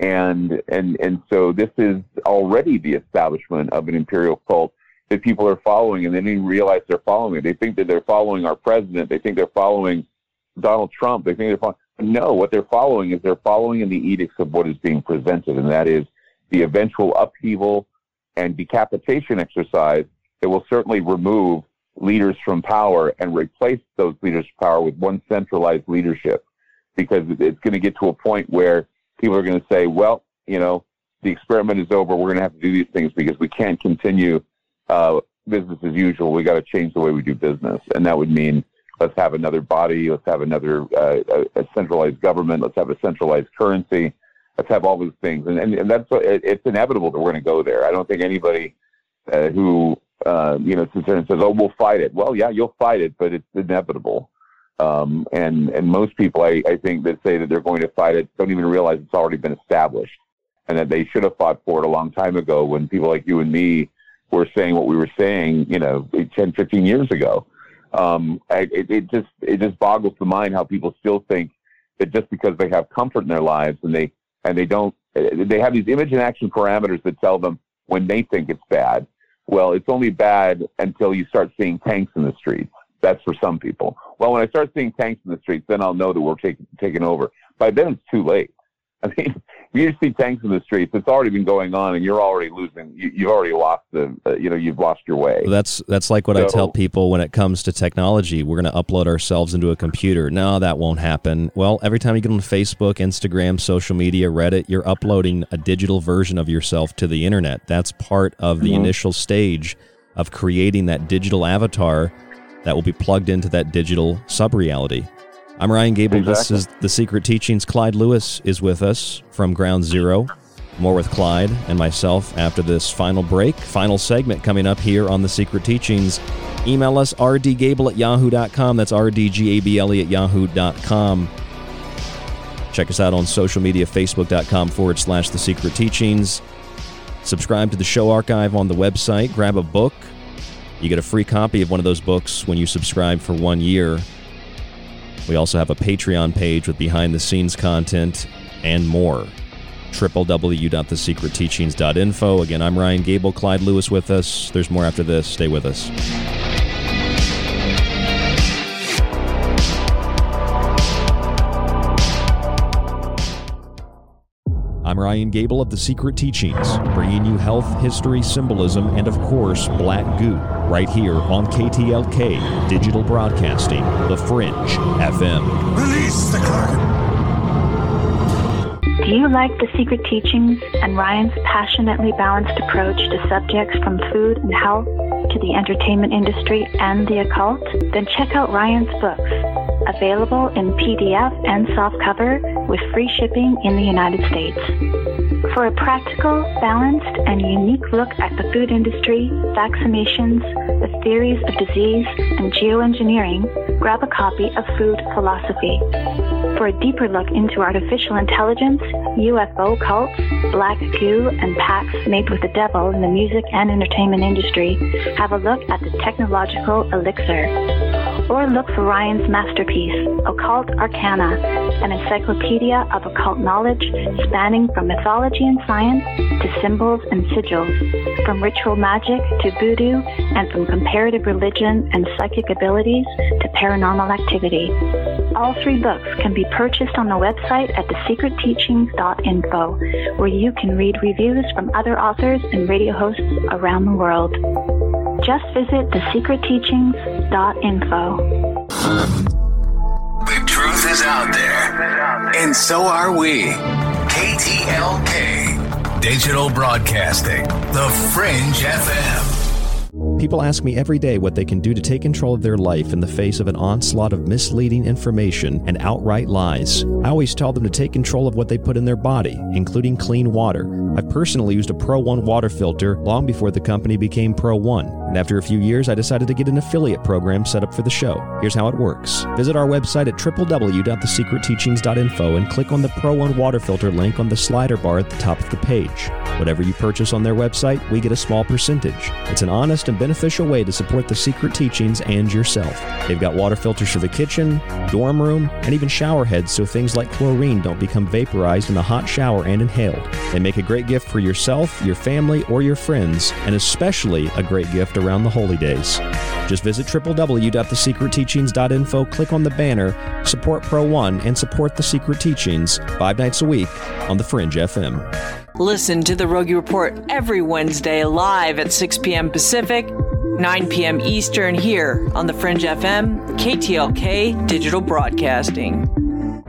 And, and, and so this is already the establishment of an imperial cult that people are following and they didn't realize they're following it. They think that they're following our president. They think they're following Donald Trump. They think they're following. No, what they're following is they're following in the edicts of what is being presented, and that is the eventual upheaval and decapitation exercise that will certainly remove leaders from power and replace those leaders power with one centralized leadership because it's going to get to a point where people are going to say, well, you know, the experiment is over. We're going to have to do these things because we can't continue uh, business as usual. We got to change the way we do business. And that would mean let's have another body, let's have another uh, a, centralized government, let's have a centralized currency, let's have all those things, and and, and that's it, it's inevitable that we're going to go there. I don't think anybody uh, who uh, you know sits there and says, "Oh, we'll fight it." Well, yeah, you'll fight it, but it's inevitable. Um, and and most people, I, I think, that say that they're going to fight it don't even realize it's already been established, and that they should have fought for it a long time ago when people like you and me were saying what we were saying, you know, 10, 15 years ago um, it, it just it just boggles the mind how people still think that just because they have comfort in their lives and they and they don't they have these image and action parameters that tell them when they think it's bad. Well, it's only bad until you start seeing tanks in the streets. That's for some people. Well, when I start seeing tanks in the streets, then I'll know that we're taking taking over. By then, it's too late. I mean, you see tanks in the streets. It's already been going on, and you're already losing. You, have already lost the. Uh, you know, you've lost your way. That's that's like what so, I tell people when it comes to technology. We're going to upload ourselves into a computer. No, that won't happen. Well, every time you get on Facebook, Instagram, social media, Reddit, you're uploading a digital version of yourself to the internet. That's part of the mm-hmm. initial stage of creating that digital avatar that will be plugged into that digital sub reality. I'm Ryan Gable. Exactly. This is The Secret Teachings. Clyde Lewis is with us from Ground Zero. More with Clyde and myself after this final break. Final segment coming up here on The Secret Teachings. Email us rdgable at yahoo.com. That's rdgable at yahoo.com. Check us out on social media, facebook.com forward slash The Secret Teachings. Subscribe to the show archive on the website. Grab a book. You get a free copy of one of those books when you subscribe for one year. We also have a Patreon page with behind the scenes content and more. www.thesecretteachings.info. Again, I'm Ryan Gable, Clyde Lewis with us. There's more after this. Stay with us. I'm Ryan Gable of The Secret Teachings, bringing you health, history, symbolism, and of course, black goo, right here on KTLK Digital Broadcasting, The Fringe FM. Release the Kraken! Do you like the secret teachings and Ryan's passionately balanced approach to subjects from food and health to the entertainment industry and the occult? Then check out Ryan's books, available in PDF and softcover with free shipping in the United States. For a practical, balanced, and unique look at the food industry, vaccinations, the theories of disease, and geoengineering, grab a copy of Food Philosophy. For a deeper look into artificial intelligence, UFO cults, black goo, and pacts made with the devil in the music and entertainment industry, have a look at the technological elixir. Or look for Ryan's masterpiece, Occult Arcana, an encyclopedia of occult knowledge spanning from mythology and science to symbols and sigils, from ritual magic to voodoo, and from comparative religion and psychic abilities to paranormal activity. All three books can be purchased on the website at thesecretteachings.info, where you can read reviews from other authors and radio hosts around the world. Just visit thesecretteachings.info. Is out there, and so are we. KTLK, Digital Broadcasting, The Fringe FM. People ask me every day what they can do to take control of their life in the face of an onslaught of misleading information and outright lies. I always tell them to take control of what they put in their body, including clean water. I personally used a Pro One water filter long before the company became Pro One, and after a few years, I decided to get an affiliate program set up for the show. Here's how it works visit our website at www.thesecretteachings.info and click on the Pro One water filter link on the slider bar at the top of the page. Whatever you purchase on their website, we get a small percentage. It's an honest and beneficial way to support the secret teachings and yourself. They've got water filters for the kitchen, dorm room, and even shower heads so things like chlorine don't become vaporized in the hot shower and inhaled. They make a great gift for yourself, your family, or your friends, and especially a great gift around the holy days. Just visit www.thesecretteachings.info, click on the banner, support Pro One, and support The Secret Teachings five nights a week on The Fringe FM. Listen to the Rogie Report every Wednesday live at 6 p.m. Pacific, 9 p.m. Eastern here on the Fringe FM, KTLK Digital Broadcasting.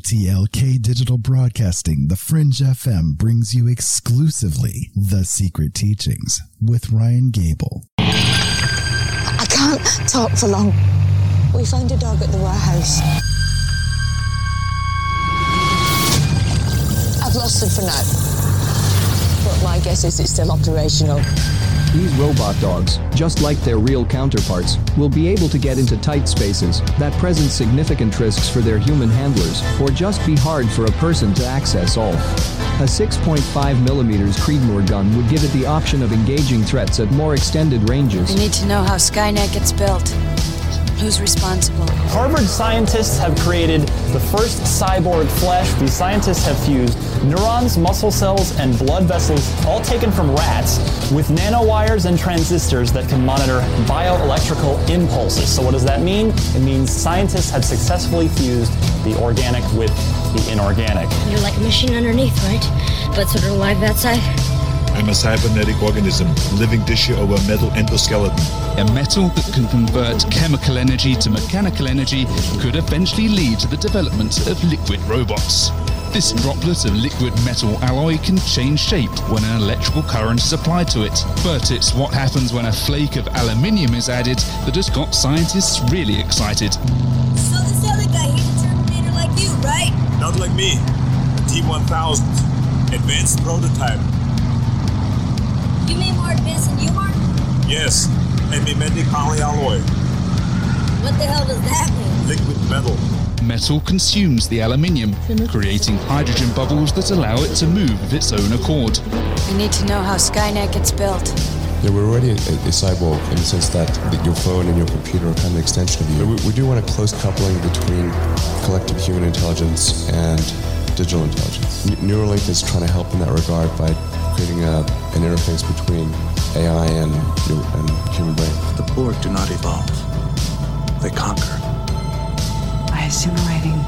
KTLK Digital Broadcasting, The Fringe FM brings you exclusively The Secret Teachings with Ryan Gable. I can't talk for long. We found a dog at the warehouse. I've lost it for now. But my guess is it's still operational. These robot dogs, just like their real counterparts, will be able to get into tight spaces that present significant risks for their human handlers, or just be hard for a person to access all. A 6.5 millimeters Creedmoor gun would give it the option of engaging threats at more extended ranges. We need to know how Skynet gets built. Who's responsible? Harvard scientists have created the first cyborg flesh. These scientists have fused neurons, muscle cells, and blood vessels, all taken from rats, with nanowires and transistors that can monitor bioelectrical impulses. So, what does that mean? It means scientists have successfully fused the organic with the inorganic. You're like a machine underneath, right? But sort of alive that side? I'm a cybernetic organism, living tissue over a metal endoskeleton. A metal that can convert chemical energy to mechanical energy could eventually lead to the development of liquid robots. This droplet of liquid metal alloy can change shape when an electrical current is applied to it. But it's what happens when a flake of aluminium is added that has got scientists really excited. So this other guy, he's a Terminator like you, right? Not like me. A T-1000. Advanced prototype. You mean more advanced than you are? Yes, a mimetic polyalloy. What the hell does that mean? Liquid metal. Metal consumes the aluminium, creating hydrogen bubbles that allow it to move of its own accord. We need to know how Skynet gets built. Yeah, we're already a, a, cyborg in the sense that your phone and your computer are kind of an extension of you. We, we do want a close coupling between collective human intelligence and digital intelligence. Neuralink is trying to help in that regard by creating a, an interface between AI and, and human brain. The Borg do not evolve; they conquer. By assimilating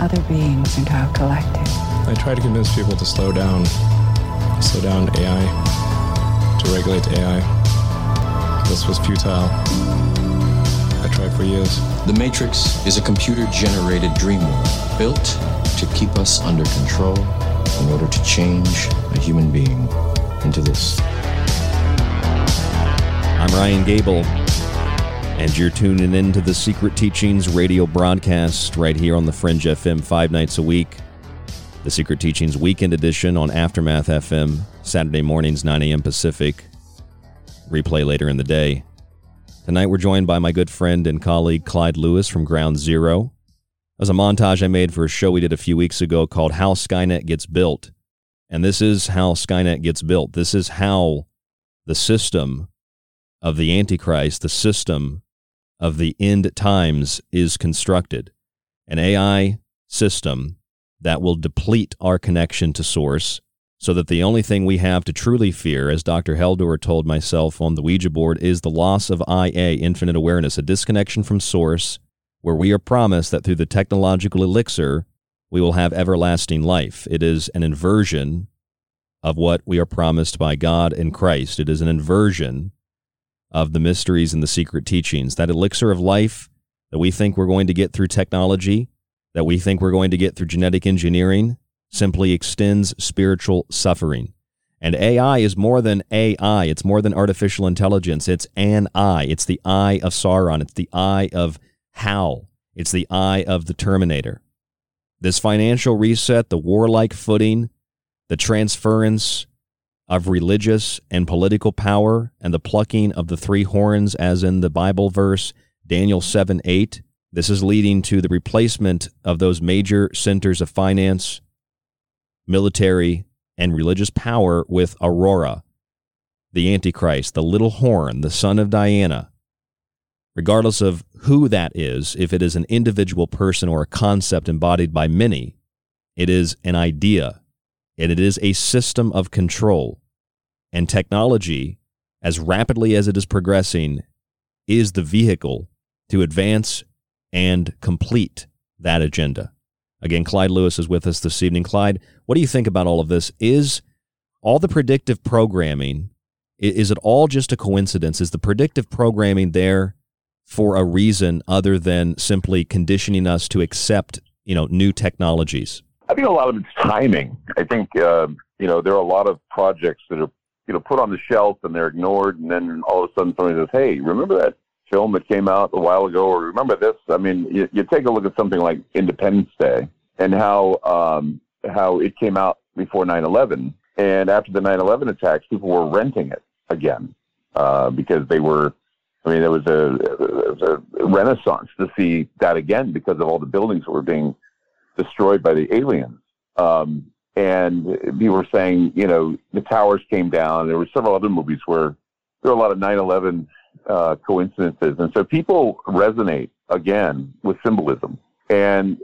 other beings into our collective. I try to convince people to slow down, slow down AI to regulate AI. This was futile. I tried for years. The Matrix is a computer generated dream world built to keep us under control in order to change a human being into this. I'm Ryan Gable, and you're tuning in to the Secret Teachings radio broadcast right here on the Fringe FM five nights a week. The Secret Teachings Weekend Edition on Aftermath FM, Saturday mornings, 9 a.m. Pacific. Replay later in the day. Tonight we're joined by my good friend and colleague Clyde Lewis from Ground Zero. That was a montage I made for a show we did a few weeks ago called How Skynet Gets Built. And this is how Skynet gets built. This is how the system of the Antichrist, the system of the end times, is constructed. An AI system that will deplete our connection to Source so that the only thing we have to truly fear, as Dr. Heldor told myself on the Ouija board, is the loss of IA, infinite awareness, a disconnection from Source, where we are promised that through the technological elixir, we will have everlasting life. It is an inversion of what we are promised by God in Christ. It is an inversion of the mysteries and the secret teachings. That elixir of life that we think we're going to get through technology that we think we're going to get through genetic engineering simply extends spiritual suffering. And AI is more than AI, it's more than artificial intelligence. It's an eye. It's the eye of Sauron, it's the eye of Hal, it's the eye of the Terminator. This financial reset, the warlike footing, the transference of religious and political power, and the plucking of the three horns, as in the Bible verse Daniel 7 8, this is leading to the replacement of those major centers of finance, military, and religious power with Aurora, the Antichrist, the little horn, the son of Diana. Regardless of who that is, if it is an individual person or a concept embodied by many, it is an idea and it is a system of control. And technology, as rapidly as it is progressing, is the vehicle to advance and complete that agenda. Again, Clyde Lewis is with us this evening. Clyde, what do you think about all of this? Is all the predictive programming, is it all just a coincidence? Is the predictive programming there for a reason other than simply conditioning us to accept, you know, new technologies? I think a lot of it's timing. I think, uh, you know, there are a lot of projects that are, you know, put on the shelf and they're ignored. And then all of a sudden somebody says, hey, remember that film that came out a while ago, or remember this? I mean, you, you take a look at something like Independence Day and how um, how it came out before 9/11, and after the 9/11 attacks, people were renting it again uh, because they were. I mean, there was a, it was a renaissance to see that again because of all the buildings that were being destroyed by the aliens. Um, and people were saying, you know, the towers came down. There were several other movies where there were a lot of 9/11 uh, coincidences. And so people resonate again with symbolism. And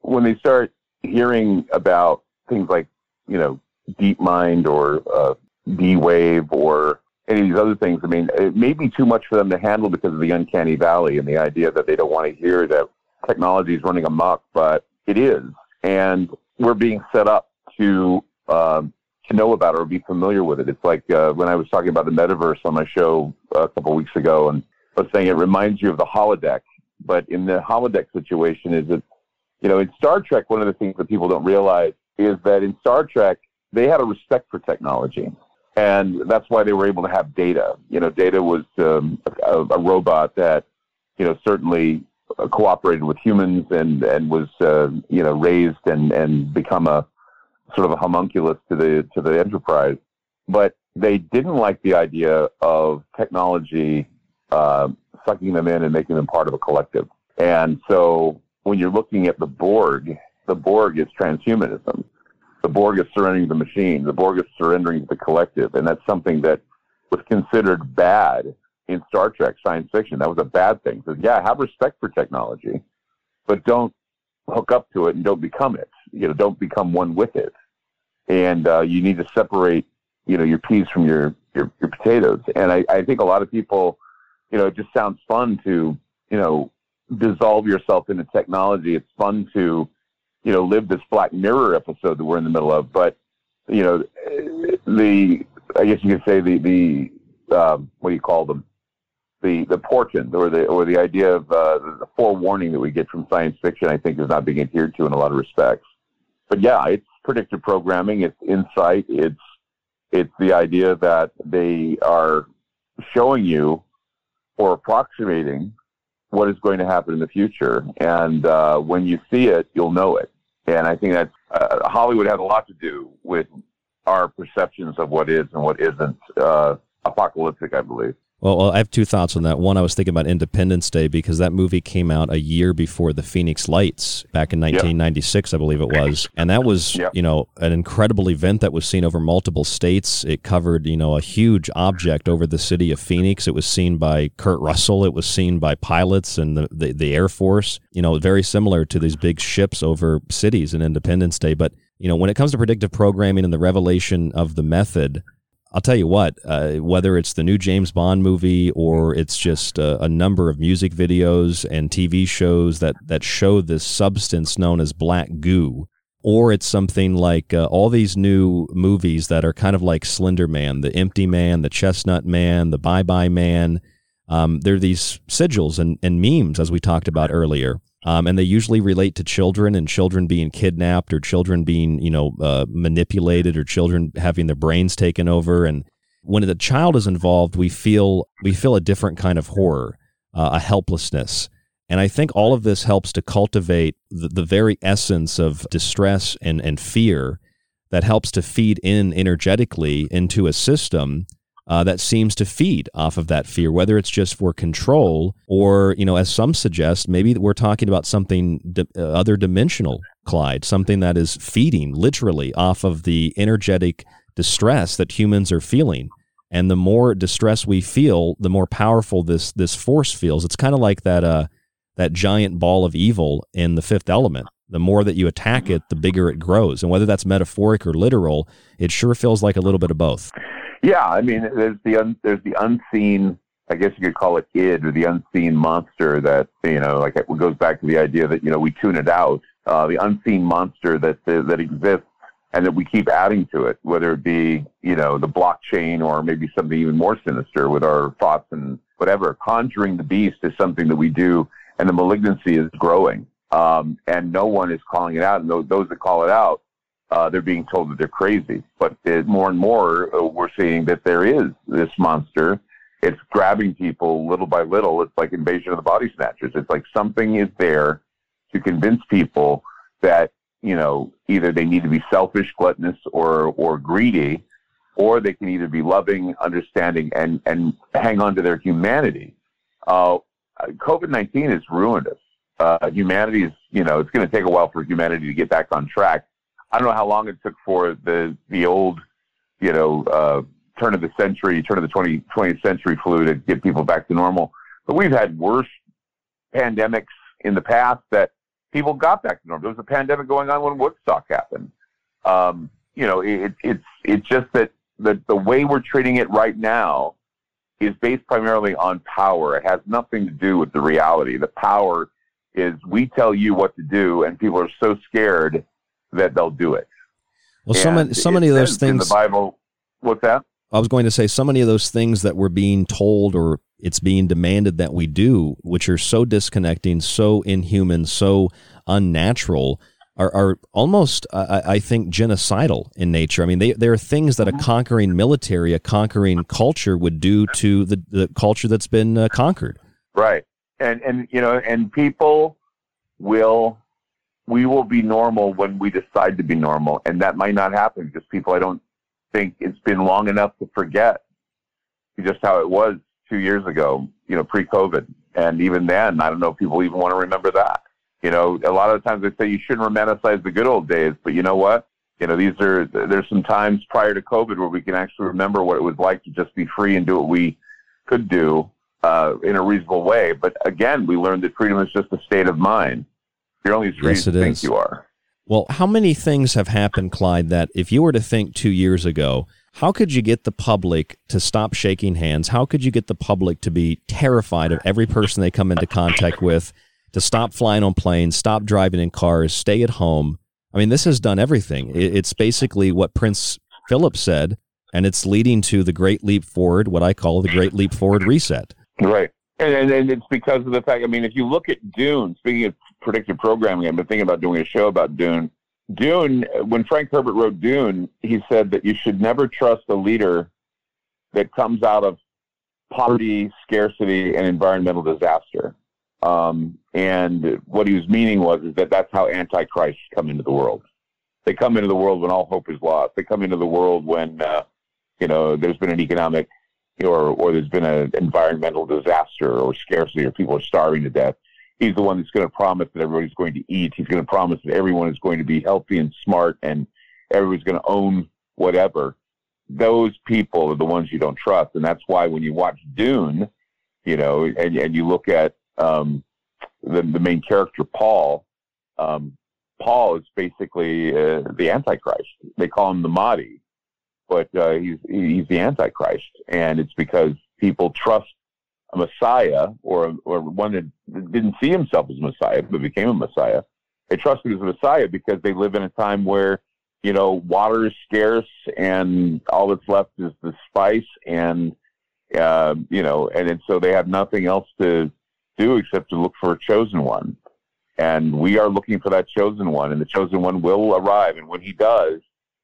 when they start hearing about things like, you know, DeepMind or uh, D Wave or any of these other things, I mean, it may be too much for them to handle because of the uncanny valley and the idea that they don't want to hear that technology is running amok, but it is. And we're being set up to um, to know about it or be familiar with it. It's like uh, when I was talking about the metaverse on my show a couple weeks ago, and I was saying it reminds you of the holodeck. But in the holodeck situation, is that you know in Star Trek, one of the things that people don't realize is that in Star Trek they had a respect for technology, and that's why they were able to have data. You know, data was um, a, a robot that you know certainly cooperated with humans and and was uh, you know raised and and become a sort of a homunculus to the to the enterprise, but they didn't like the idea of technology uh, sucking them in and making them part of a collective. And so when you're looking at the Borg, the Borg is transhumanism. The Borg is surrendering the machine. The Borg is surrendering the collective. And that's something that was considered bad in Star Trek science fiction. That was a bad thing. So yeah, have respect for technology, but don't hook up to it and don't become it. You know, don't become one with it. And uh, you need to separate, you know, your peas from your your, your potatoes. And I, I think a lot of people, you know, it just sounds fun to, you know, dissolve yourself into technology. It's fun to, you know, live this Black Mirror episode that we're in the middle of. But, you know, the I guess you could say the the um, what do you call them? The the portent or the or the idea of uh, the forewarning that we get from science fiction, I think, is not being adhered to in a lot of respects. But yeah, it's predictive programming, it's insight, it's it's the idea that they are showing you or approximating what is going to happen in the future. And uh, when you see it, you'll know it. And I think that uh, Hollywood has a lot to do with our perceptions of what is and what isn't uh, apocalyptic, I believe. Well, I have two thoughts on that. One, I was thinking about Independence Day because that movie came out a year before the Phoenix Lights back in 1996, yep. I believe it was. And that was, you know, an incredible event that was seen over multiple states. It covered, you know, a huge object over the city of Phoenix. It was seen by Kurt Russell. It was seen by pilots and the, the, the Air Force, you know, very similar to these big ships over cities in Independence Day. But, you know, when it comes to predictive programming and the revelation of the method, I'll tell you what, uh, whether it's the new James Bond movie or it's just a, a, number of music videos and TV shows that, that show this substance known as black goo, or it's something like uh, all these new movies that are kind of like Slender Man, The Empty Man, The Chestnut Man, The Bye Bye Man. Um, they're these sigils and, and memes, as we talked about earlier. Um, and they usually relate to children and children being kidnapped or children being, you know, uh, manipulated or children having their brains taken over. And when the child is involved, we feel we feel a different kind of horror, uh, a helplessness. And I think all of this helps to cultivate the, the very essence of distress and, and fear that helps to feed in energetically into a system uh, that seems to feed off of that fear, whether it's just for control or, you know, as some suggest, maybe we're talking about something di- uh, other dimensional, Clyde, something that is feeding literally off of the energetic distress that humans are feeling. And the more distress we feel, the more powerful this this force feels. It's kind of like that uh, that giant ball of evil in the Fifth Element. The more that you attack it, the bigger it grows. And whether that's metaphoric or literal, it sure feels like a little bit of both. Yeah, I mean, there's the un, there's the unseen. I guess you could call it id or the unseen monster that you know, like it goes back to the idea that you know we tune it out. Uh, the unseen monster that that exists and that we keep adding to it, whether it be you know the blockchain or maybe something even more sinister with our thoughts and whatever. Conjuring the beast is something that we do, and the malignancy is growing, um, and no one is calling it out. And those, those that call it out uh, they're being told that they're crazy. But it, more and more, uh, we're seeing that there is this monster. It's grabbing people little by little. It's like invasion of the body snatchers. It's like something is there to convince people that you know either they need to be selfish, gluttonous, or or greedy, or they can either be loving, understanding, and and hang on to their humanity. Uh, COVID nineteen has ruined us. Uh, humanity is, you know, it's going to take a while for humanity to get back on track I don't know how long it took for the the old, you know, uh, turn of the century, turn of the 20, 20th century flu to get people back to normal. But we've had worse pandemics in the past that people got back to normal. There was a pandemic going on when Woodstock happened. Um, you know, it, it's it's just that the the way we're treating it right now is based primarily on power. It has nothing to do with the reality. The power is we tell you what to do, and people are so scared that they'll do it. Well, so many, so many of those things in the Bible. What's that? I was going to say so many of those things that we're being told or it's being demanded that we do, which are so disconnecting, so inhuman, so unnatural, are, are almost, I, I think, genocidal in nature. I mean, they, there are things that a mm-hmm. conquering military, a conquering culture would do to the, the culture that's been uh, conquered. Right. And, and, you know, and people will we will be normal when we decide to be normal. And that might not happen because people, I don't think it's been long enough to forget just how it was two years ago, you know, pre-COVID, and even then, I don't know if people even want to remember that. You know, a lot of the times they say you shouldn't romanticize the good old days, but you know what? You know, these are there's some times prior to COVID where we can actually remember what it was like to just be free and do what we could do uh, in a reasonable way. But again, we learned that freedom is just a state of mind. You're only as free yes, as you think you are. Well, how many things have happened, Clyde, that if you were to think two years ago, how could you get the public to stop shaking hands? How could you get the public to be terrified of every person they come into contact with, to stop flying on planes, stop driving in cars, stay at home? I mean, this has done everything. It's basically what Prince Philip said, and it's leading to the great leap forward, what I call the great leap forward reset. Right. And, and, and it's because of the fact, I mean, if you look at Dune, speaking of predictive programming, I've been thinking about doing a show about Dune. Dune, when Frank Herbert wrote Dune, he said that you should never trust a leader that comes out of poverty, scarcity, and environmental disaster. Um, and what he was meaning was is that that's how antichrists come into the world. They come into the world when all hope is lost. They come into the world when uh, you know there's been an economic or or there's been an environmental disaster or scarcity or people are starving to death. He's the one that's going to promise that everybody's going to eat. He's going to promise that everyone is going to be healthy and smart and everybody's going to own whatever. Those people are the ones you don't trust, and that's why when you watch Dune, you know, and and you look at um, the the main character Paul, um, Paul is basically uh, the Antichrist. They call him the Mahdi but uh, he's he's the Antichrist, and it's because people trust a Messiah or or one that didn't see himself as Messiah but became a Messiah. They trust him as a Messiah because they live in a time where you know water is scarce and all that's left is the spice and uh, you know and, and so they have nothing else to do except to look for a chosen one. And we are looking for that chosen one, and the chosen one will arrive. And when he does,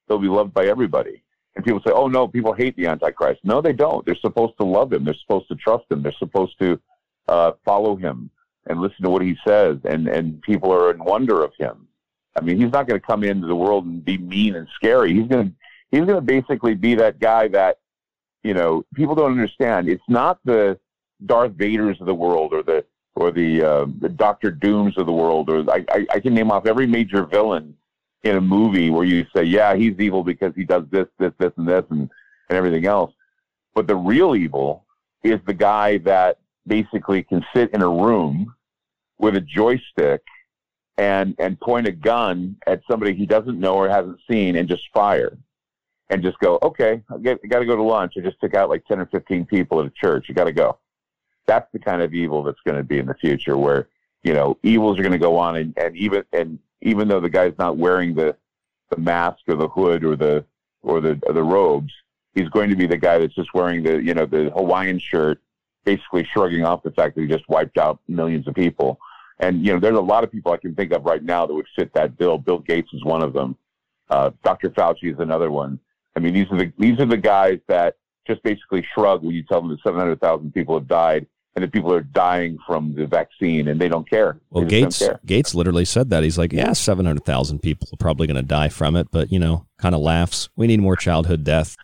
he'll be loved by everybody. And people say, oh, no, people hate the Antichrist. No, they don't. They're supposed to love him. They're supposed to trust him. They're supposed to uh, follow him and listen to what he says. And, and people are in wonder of him. I mean, he's not going to come into the world and be mean and scary. He's going to, he's going to basically be that guy that, you know, people don't understand. It's not the Darth Vaders of the world or the, or the, uh, the Doctor Dooms of the world, or I, I, I can name off every major villain in a movie where you say, yeah, he's evil because he does this, this, this, and this, and, and everything else. But the real evil is the guy that basically can sit in a room with a joystick and and point a gun at somebody he doesn't know or hasn't seen and just fire and just go, okay, I, I got to go to lunch. I just took out like 10 or 15 people at a church. You got to go. That's the kind of evil that's going to be in the future where, you know, evils are going to go on and, and even, and even though the guy's not wearing the the mask or the hood or the or the or the robes, he's going to be the guy that's just wearing the you know the Hawaiian shirt, basically shrugging off the fact that he just wiped out millions of people. And you know, there's a lot of people I can think of right now that would fit that bill. Bill Gates is one of them. Uh, Dr. Fauci is another one. I mean, these are the these are the guys that just basically shrug when you tell them that 700,000 people have died and that people are dying from the vaccine and they don't care. Well, Gates care. Gates literally said that. He's like, yeah, 700,000 people are probably going to die from it, but you know, kind of laughs. We need more childhood death.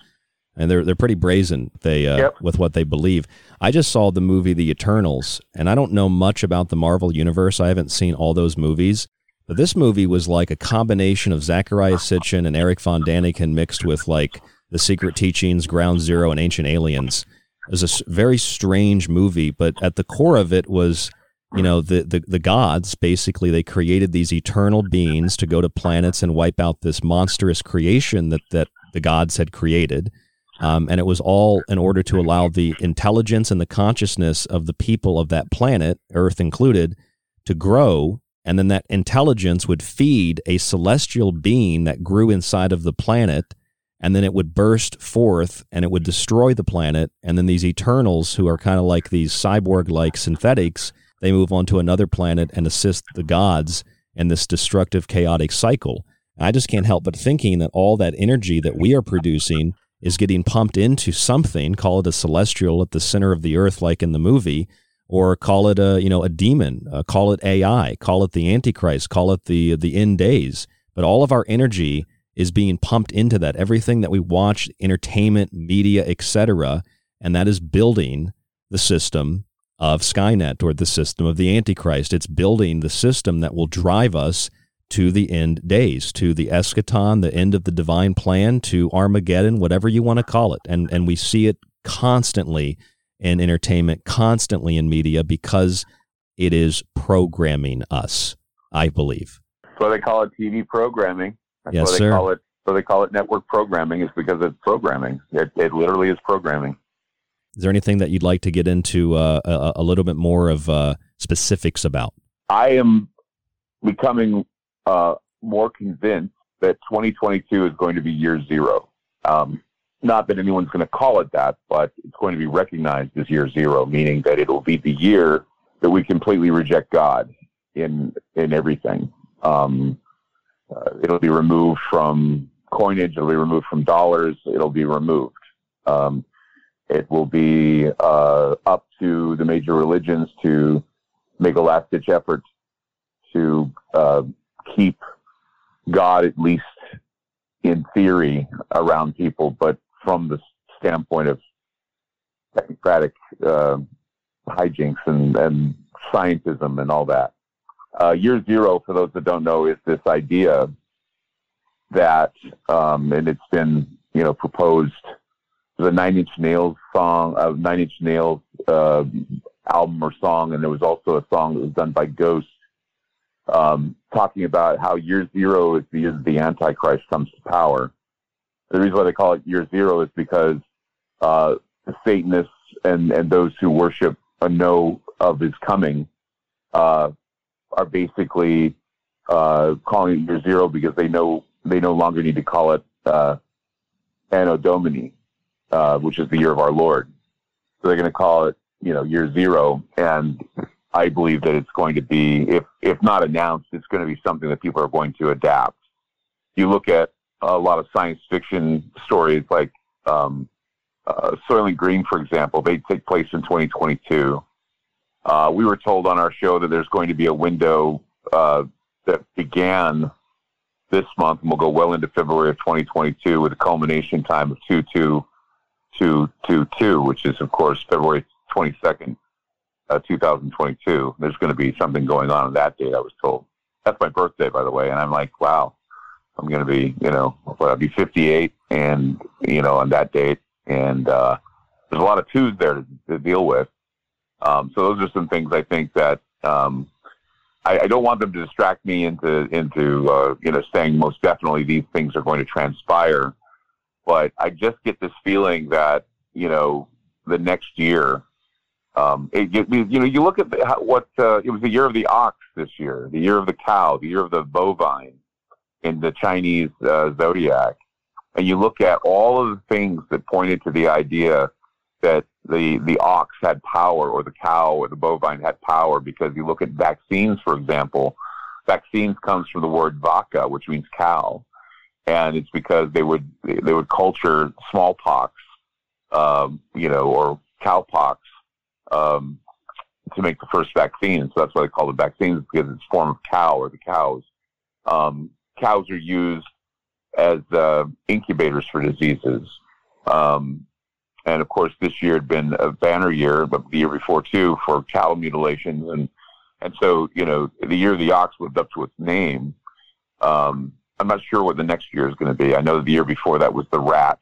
And they're they're pretty brazen they uh, yep. with what they believe. I just saw the movie The Eternals, and I don't know much about the Marvel universe. I haven't seen all those movies, but this movie was like a combination of Zecharia Sitchin and Eric von Däniken mixed with like The Secret Teachings, Ground Zero, and Ancient Aliens. It was a very strange movie, but at the core of it was, you know, the, the, the gods basically they created these eternal beings to go to planets and wipe out this monstrous creation that that the gods had created. Um, and it was all in order to allow the intelligence and the consciousness of the people of that planet, Earth included, to grow. And then that intelligence would feed a celestial being that grew inside of the planet and then it would burst forth and it would destroy the planet. And then these eternals who are kind of like these cyborg like synthetics they move on to another planet and assist the gods in this destructive chaotic cycle. I just can't help but thinking that all that energy that we are producing is getting pumped into something call it a celestial at the center of the earth like in the movie or call it a you know a demon uh, call it ai call it the antichrist call it the the end days. But all of our energy is being pumped into that. Everything that we watch, entertainment, media, etc., and that is building the system of Skynet or the system of the Antichrist. It's building the system that will drive us to the end days, to the eschaton, the end of the divine plan, to Armageddon, whatever you want to call it. And and we see it constantly in entertainment, constantly in media because it is programming us, I believe. That's why they call it TV programming. That's yes, why they sir. call it so they call it network programming is because it's programming. It, it literally is programming. Is there anything that you'd like to get into uh, a, a, little bit more of uh, specifics about? I am becoming uh, more convinced that 2022 is going to be year zero. Um, not that anyone's going to call it that, but it's going to be recognized as year zero, meaning that it will be the year that we completely reject God in in everything. Um, uh, it'll be removed from coinage. It'll be removed from dollars. It'll be removed. Um, it will be uh, up to the major religions to make a last ditch effort to uh, keep God, at least in theory, around people, but from the standpoint of technocratic uh, hijinks and, and scientism and all that. Uh, year zero, for those that don't know, is this idea that, um, and it's been, you know, proposed. The Nine Inch Nails song, uh, Nine Inch Nails uh, album or song, and there was also a song that was done by Ghost, um, talking about how year zero is the year the Antichrist comes to power. The reason why they call it year zero is because uh, the Satanists and, and those who worship know of his coming uh, are basically uh, calling it year zero because they know they no longer need to call it uh, Anno Domini, uh, which is the year of our Lord. So they're going to call it, you know, year zero. And I believe that it's going to be, if if not announced, it's going to be something that people are going to adapt. You look at a lot of science fiction stories like um, uh, Soylent Green, for example. They take place in 2022. Uh, we were told on our show that there's going to be a window uh, that began this month and will go well into February of 2022 with a culmination time of 2 2 2 2 2, which is, of course, February 22nd, uh, 2022. There's going to be something going on on that date, I was told. That's my birthday, by the way. And I'm like, wow, I'm going to be, you know, I'll be 58 and, you know, on that date. And uh, there's a lot of twos there to, to deal with. Um, so those are some things I think that um, I, I, don't want them to distract me into into uh, you know saying most definitely these things are going to transpire, but I just get this feeling that you know the next year, um, it, you, you know you look at the, how, what uh, it was the year of the ox this year, the year of the cow, the year of the bovine in the Chinese uh, zodiac, and you look at all of the things that pointed to the idea that the the ox had power or the cow or the bovine had power because you look at vaccines for example vaccines comes from the word vaca which means cow. And it's because they would they would culture smallpox um, you know or cowpox um, to make the first vaccine. So that's why they call it vaccines because it's form of cow or the cows. Um, cows are used as uh, incubators for diseases. Um, and of course, this year had been a banner year, but the year before too for cattle mutilations, and and so you know the year the ox lived up to its name. Um, I'm not sure what the next year is going to be. I know the year before that was the rat,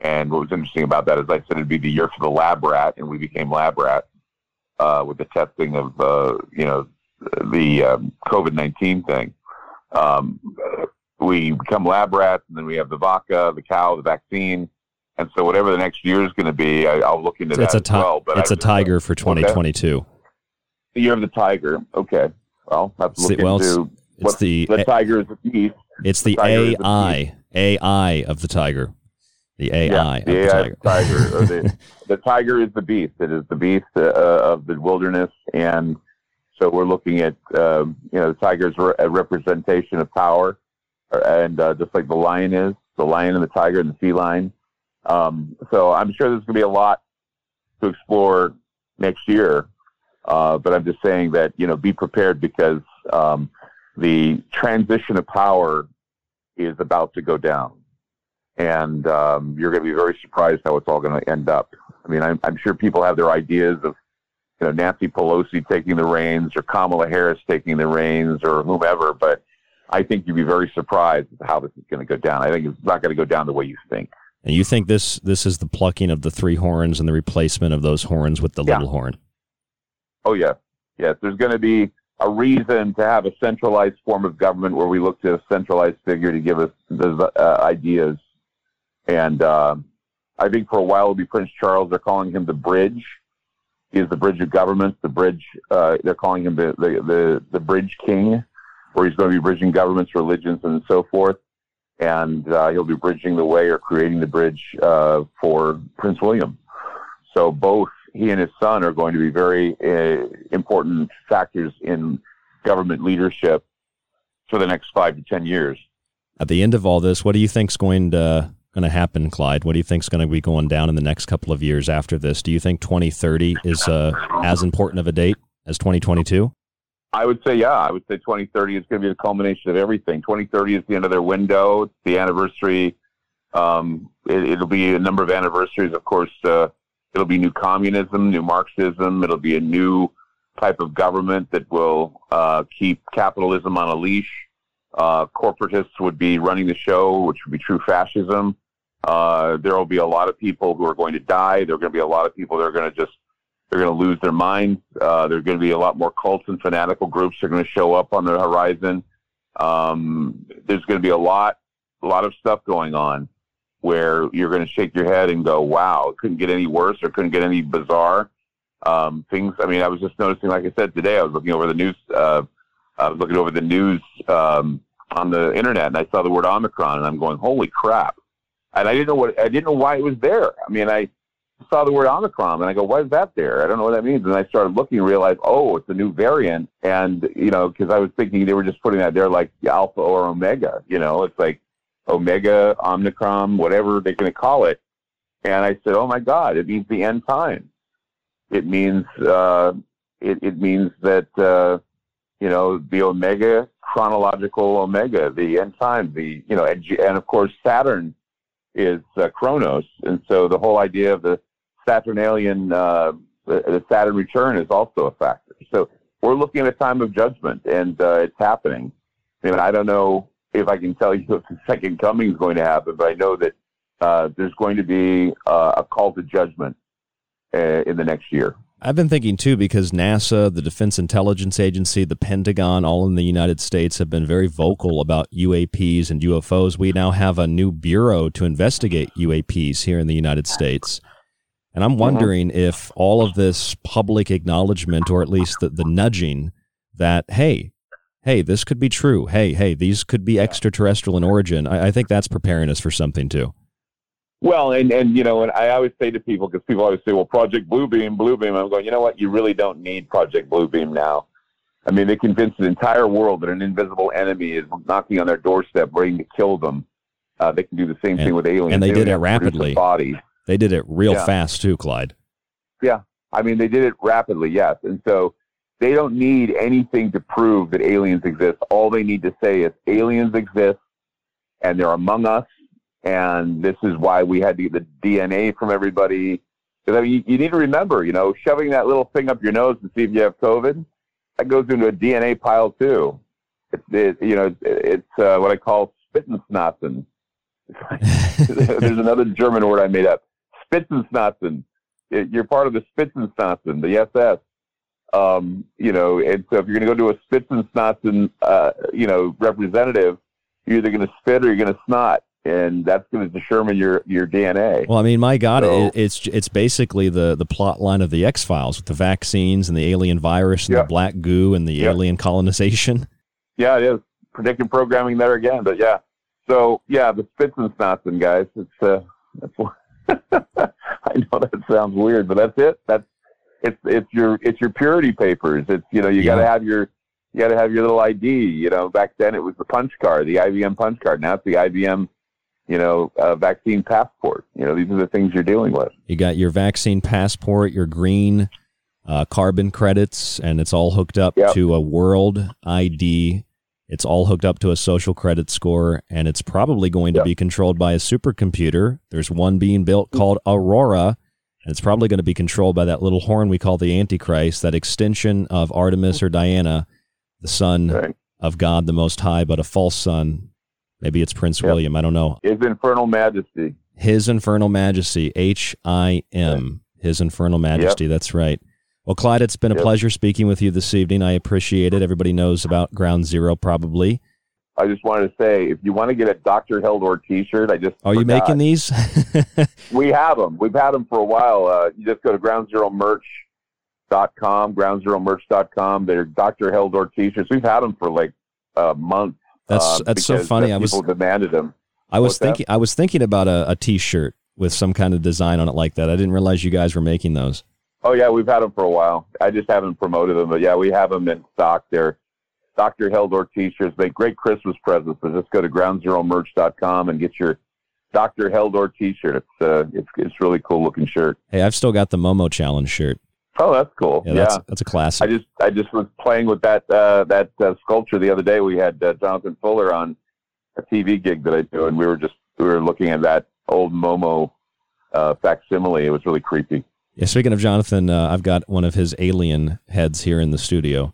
and what was interesting about that is I said it'd be the year for the lab rat, and we became lab rat uh, with the testing of uh, you know the um, COVID-19 thing. Um, we become lab rats, and then we have the vaca, the cow, the vaccine and so whatever the next year is going to be, I, will look into it's that a ti- well. But it's I, a tiger for 2022. The year of the tiger. Okay. Well, I have to look See, well, into it's what the the tiger is the beast. It's the, tiger is the AI AI of the tiger. The AI Yeah, of the the tiger. tiger. the, the tiger is the beast. It is the beast uh, of the wilderness, and so we're looking at um, you know the tiger's re- a representation of power, and uh, just like the lion is, the lion and the tiger and the feline. Um, so I'm sure there's going to be a lot to explore next year. Uh, but I'm just saying that you know be prepared because um, the transition of power is about to go down, and um, you're going to be very surprised how it's all going to end up. I mean, I'm, I'm sure people have their ideas of, you know, Nancy Pelosi taking the reins or Kamala Harris taking the reins or whomever, but I think you'd be very surprised at how this is going to go down. I think it's not going to go down the way you think. And you think this this is the plucking of the three horns and the replacement of those horns with the Yeah. little horn? Oh yeah, yes. There's going to be a reason to have a centralized form of government where we look to a centralized figure to give us the uh, ideas. And uh, I think for a while it'll be Prince Charles. They're calling him the bridge. He is the bridge of governments. The bridge. Uh, they're calling him the, the the the bridge king, where he's going to be bridging governments, religions, and so forth. And uh, he'll be bridging the way or creating the bridge uh, for Prince William. So both he and his son are going to be very uh, important factors in government leadership for the next five to ten years. At the end of all this, what do you think's going to going to happen, Clyde? What do you think's going to be going down in the next couple of years after this? Do you think 2030 is uh, as important of a date as 2022? I would say, yeah, I would say 2030 is going to be the culmination of everything. 2030 is the end of their window. It's the anniversary. Um, it, it'll be a number of anniversaries, of course. Uh, it'll be new communism, new Marxism. It'll be a new type of government that will uh, keep capitalism on a leash. Uh, corporatists would be running the show, which would be true fascism. Uh, there will be a lot of people who are going to die. There are going to be a lot of people that are going to just they're going to lose their minds. Uh, there's going to be a lot more cults and fanatical groups that are going to show up on the horizon. Um, there's going to be a lot, a lot of stuff going on where you're going to shake your head and go, "Wow, it couldn't get any worse or couldn't get any bizarre." Um, things. I mean, I was just noticing, like I said today, I was looking over the news. Uh, I was looking over the news um, on the internet, and I saw the word Omicron, and I'm going, "Holy crap!" And I didn't know what I didn't know why it was there. I mean, I saw the word Omicron, and I go, "Why is that there?" I don't know what that means. And I started looking and realized, oh, it's a new variant. And you know, because I was thinking they were just putting that there like Alpha or Omega. You know, it's like Omega, Omicron, whatever they're going to call it. And I said, "Oh my God, it means the end time. It means uh, it, it means that uh, you know the Omega chronological Omega, the end time, the you know, and, and of course Saturn." is uh, Chronos, and so the whole idea of the Saturnalian, uh, the, the Saturn return is also a factor. So we're looking at a time of judgment, and uh, it's happening. I don't know if I can tell you if the second coming is going to happen, but I know that uh, there's going to be uh, a call to judgment uh, in the next year. I've been thinking too because NASA, the Defense Intelligence Agency, the Pentagon, all in the United States have been very vocal about UAPs and UFOs. We now have a new bureau to investigate UAPs here in the United States. And I'm wondering if all of this public acknowledgement, or at least the, the nudging that, hey, hey, this could be true. Hey, hey, these could be extraterrestrial in origin. I, I think that's preparing us for something too. Well, and, and you know, and I always say to people because people always say, "Well, Project Bluebeam, Bluebeam." I'm going, you know what? You really don't need Project Bluebeam now. I mean, they convinced the entire world that an invisible enemy is knocking on their doorstep, waiting to kill them. Uh, they can do the same thing with aliens, and they did don't it have to produce a rapidly. Body. They did it real Yeah. fast too, Clyde. Yeah, I mean, they did it rapidly, yes, and so they don't need anything to prove that aliens exist. All they need to say is aliens exist, and they're among us, and this is why we had to get the DNA from everybody. Because I mean, you, you need to remember, you know, shoving that little thing up your nose to see if you have COVID, that goes into a DNA pile too. It's, it, you know, it's, it's uh, what I call Spitzensnatzen. There's another German word I made up. Spitzensnatzen. It- You're part of the Spitzensnatzen, the SS. Um, you know, and so if you're going to go to a Spitzensnatzen, uh, you know, representative, you're either going to spit or you're going to snot, and that's going to determine your your DNA. Well, I mean, my God, So- it, it's it's basically the the plot line of the X Files with the vaccines and the alien virus and the black goo and the alien colonization. Yeah, it is predictive programming there again. But yeah, so yeah, the Spitzensnatzen guys. It's uh, that's what I know that sounds weird, but that's it. That's it's it's your it's your purity papers. It's you know you got to have your you got to have your little ID. You know, back then it was the punch card, the IBM punch card. Now it's the IBM, you know, uh, vaccine passport. You know, these are the things you're dealing with. You got your vaccine passport, your green uh, carbon credits, and it's all hooked up Yep. to a world ID. It's all hooked up to a social credit score, and it's probably going to be controlled by a supercomputer. There's one being built called Aurora, And it's probably going to be controlled by that little horn we call the Antichrist, that extension of Artemis or Diana, the son Right. of God the Most High, but a false son. Maybe it's Prince William. I don't know. His Infernal Majesty. His Infernal Majesty, H I M. His Infernal Majesty. That's right. Well, Clyde, it's been a Yep. pleasure speaking with you this evening. I appreciate it. Everybody knows about Ground Zero, probably. I just wanted to say, if you want to get a Dr. Heldor T-shirt, I just Are you making these? We have them. We've had them for a while. Uh, you just go to groundzeromerch.com, groundzeromerch.com. They're Dr. Heldor T-shirts. We've had them for like a month. That's- uh, that's so funny. I was- demanded them. I was What's that? thinking. I was thinking about a, a T-shirt with some kind of design on it like that. I didn't realize you guys were making those. Oh yeah, we've had them for a while. I just haven't promoted them, but yeah, we have them in stock. They're Dr. Heldor T-shirts. Make great Christmas presents. So just go to groundzeromerch.com and get your Dr. Heldor T-shirt. It's uh, it's it's really cool looking shirt. Hey, I've still got the Momo Challenge shirt. Oh, that's cool. Yeah, Yeah, that's that's a classic. I just I just was playing with that uh, that uh, sculpture the other day. We had uh, Jonathan Fuller on a TV gig that I do, and we were just we were looking at that old Momo uh, facsimile. It was really creepy. Yeah, speaking of Jonathan, uh, I've got one of his alien heads here in the studio.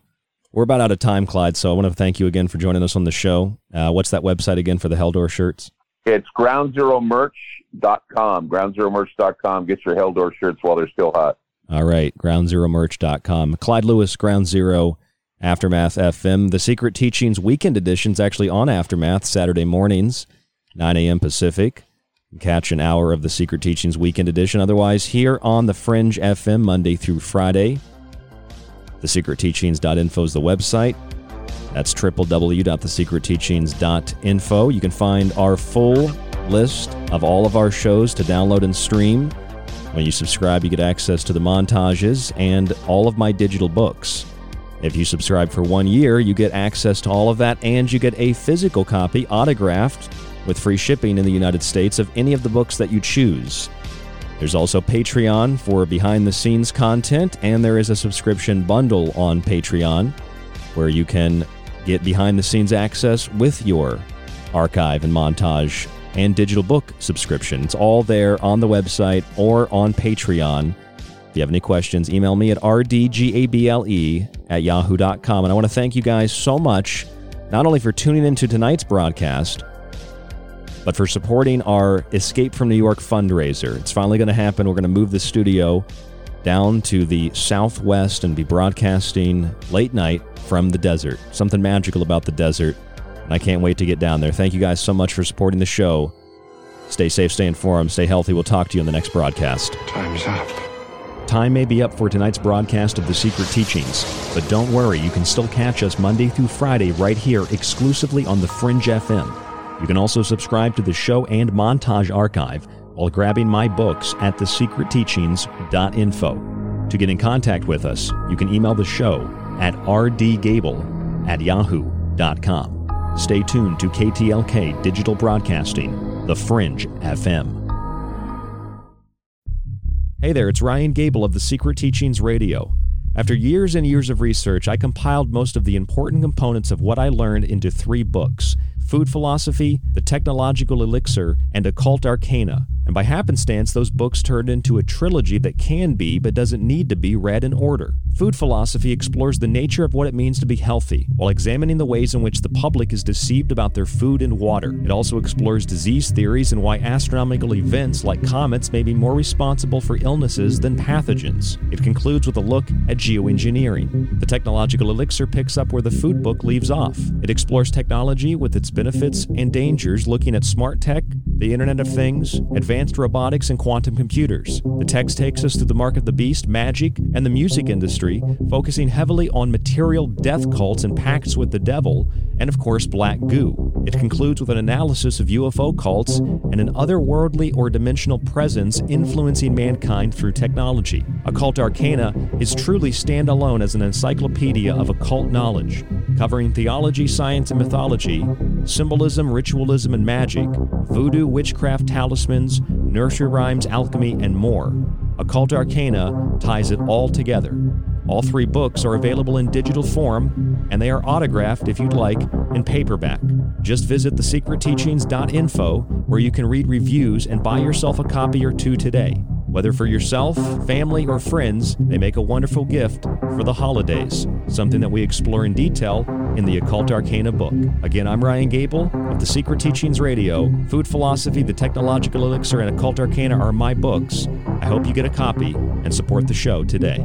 We're about out of time, Clyde, so I want to thank you again for joining us on the show. Uh, what's that website again for the Heldor shirts? It's groundzeromerch.com. Groundzeromerch.com. Get your Heldor shirts while they're still hot. All right, groundzeromerch.com. Clyde Lewis, Ground Zero, Aftermath FM. The Secret Teachings Weekend Edition's actually on Aftermath Saturday mornings, 9 a.m. Pacific. Catch an hour of the Secret Teachings Weekend Edition. Otherwise, here on the Fringe FM, Monday through Friday. TheSecretTeachings.info is the website. That's www.thesecretteachings.info. You can find our full list of all of our shows to download and stream. When you subscribe, you get access to the montages and all of my digital books. If you subscribe for one year, you get access to all of that and you get a physical copy autographed with free shipping in the United States of any of the books that you choose. There's also Patreon for behind the scenes content, and there is a subscription bundle on Patreon where you can get behind the scenes access with your archive and montage and digital book subscription. It's all there on the website or on Patreon. If you have any questions, email me at rdgable at yahoo.com. And I want to thank you guys so much, not only for tuning into tonight's broadcast, but for supporting our Escape from New York fundraiser. It's finally going to happen. We're going to move the studio down to the southwest and be broadcasting late night from the desert. Something magical about the desert. And I can't wait to get down there. Thank you guys so much for supporting the show. Stay safe, stay informed, stay healthy. We'll talk to you in the next broadcast. Time's up. Time may be up for tonight's broadcast of The Secret Teachings, but don't worry, you can still catch us Monday through Friday right here exclusively on The Fringe FM. You can also subscribe to the show and montage archive while grabbing my books at thesecretteachings.info. To get in contact with us, you can email the show at rdgable at yahoo.com. Stay tuned to KTLK Digital Broadcasting, The Fringe FM. Hey there, it's Ryan Gable of the Secret Teachings Radio. After years and years of research, I compiled most of the important components of what I learned into three books Food Philosophy, The Technological Elixir, and Occult Arcana. And by happenstance, those books turned into a trilogy that can be, but doesn't need to be, read in order. Food Philosophy explores the nature of what it means to be healthy, while examining the ways in which the public is deceived about their food and water. It also explores disease theories and why astronomical events like comets may be more responsible for illnesses than pathogens. It concludes with a look at geoengineering. The Technological Elixir picks up where the food book leaves off. It explores technology with its benefits and dangers, looking at smart tech, the Internet of Things, advanced robotics, and quantum computers. The text takes us through the mark of the beast, magic, and the music industry, focusing heavily on material death cults and pacts with the devil, and of course, black goo. It concludes with an analysis of UFO cults and an otherworldly or dimensional presence influencing mankind through technology. Occult Arcana is truly standalone as an encyclopedia of occult knowledge, covering theology, science, and mythology, symbolism, ritualism, and magic, voodoo, witchcraft, talismans, nursery rhymes, alchemy, and more. Occult Arcana ties it all together. All three books are available in digital form, and they are autographed, if you'd like, in paperback. Just visit thesecretteachings.info where you can read reviews and buy yourself a copy or two today. Whether for yourself, family, or friends, they make a wonderful gift for the holidays, something that we explore in detail in the Occult Arcana book. Again, I'm Ryan Gable of The Secret Teachings Radio. Food Philosophy, The Technological Elixir, and Occult Arcana are my books. I hope you get a copy and support the show today.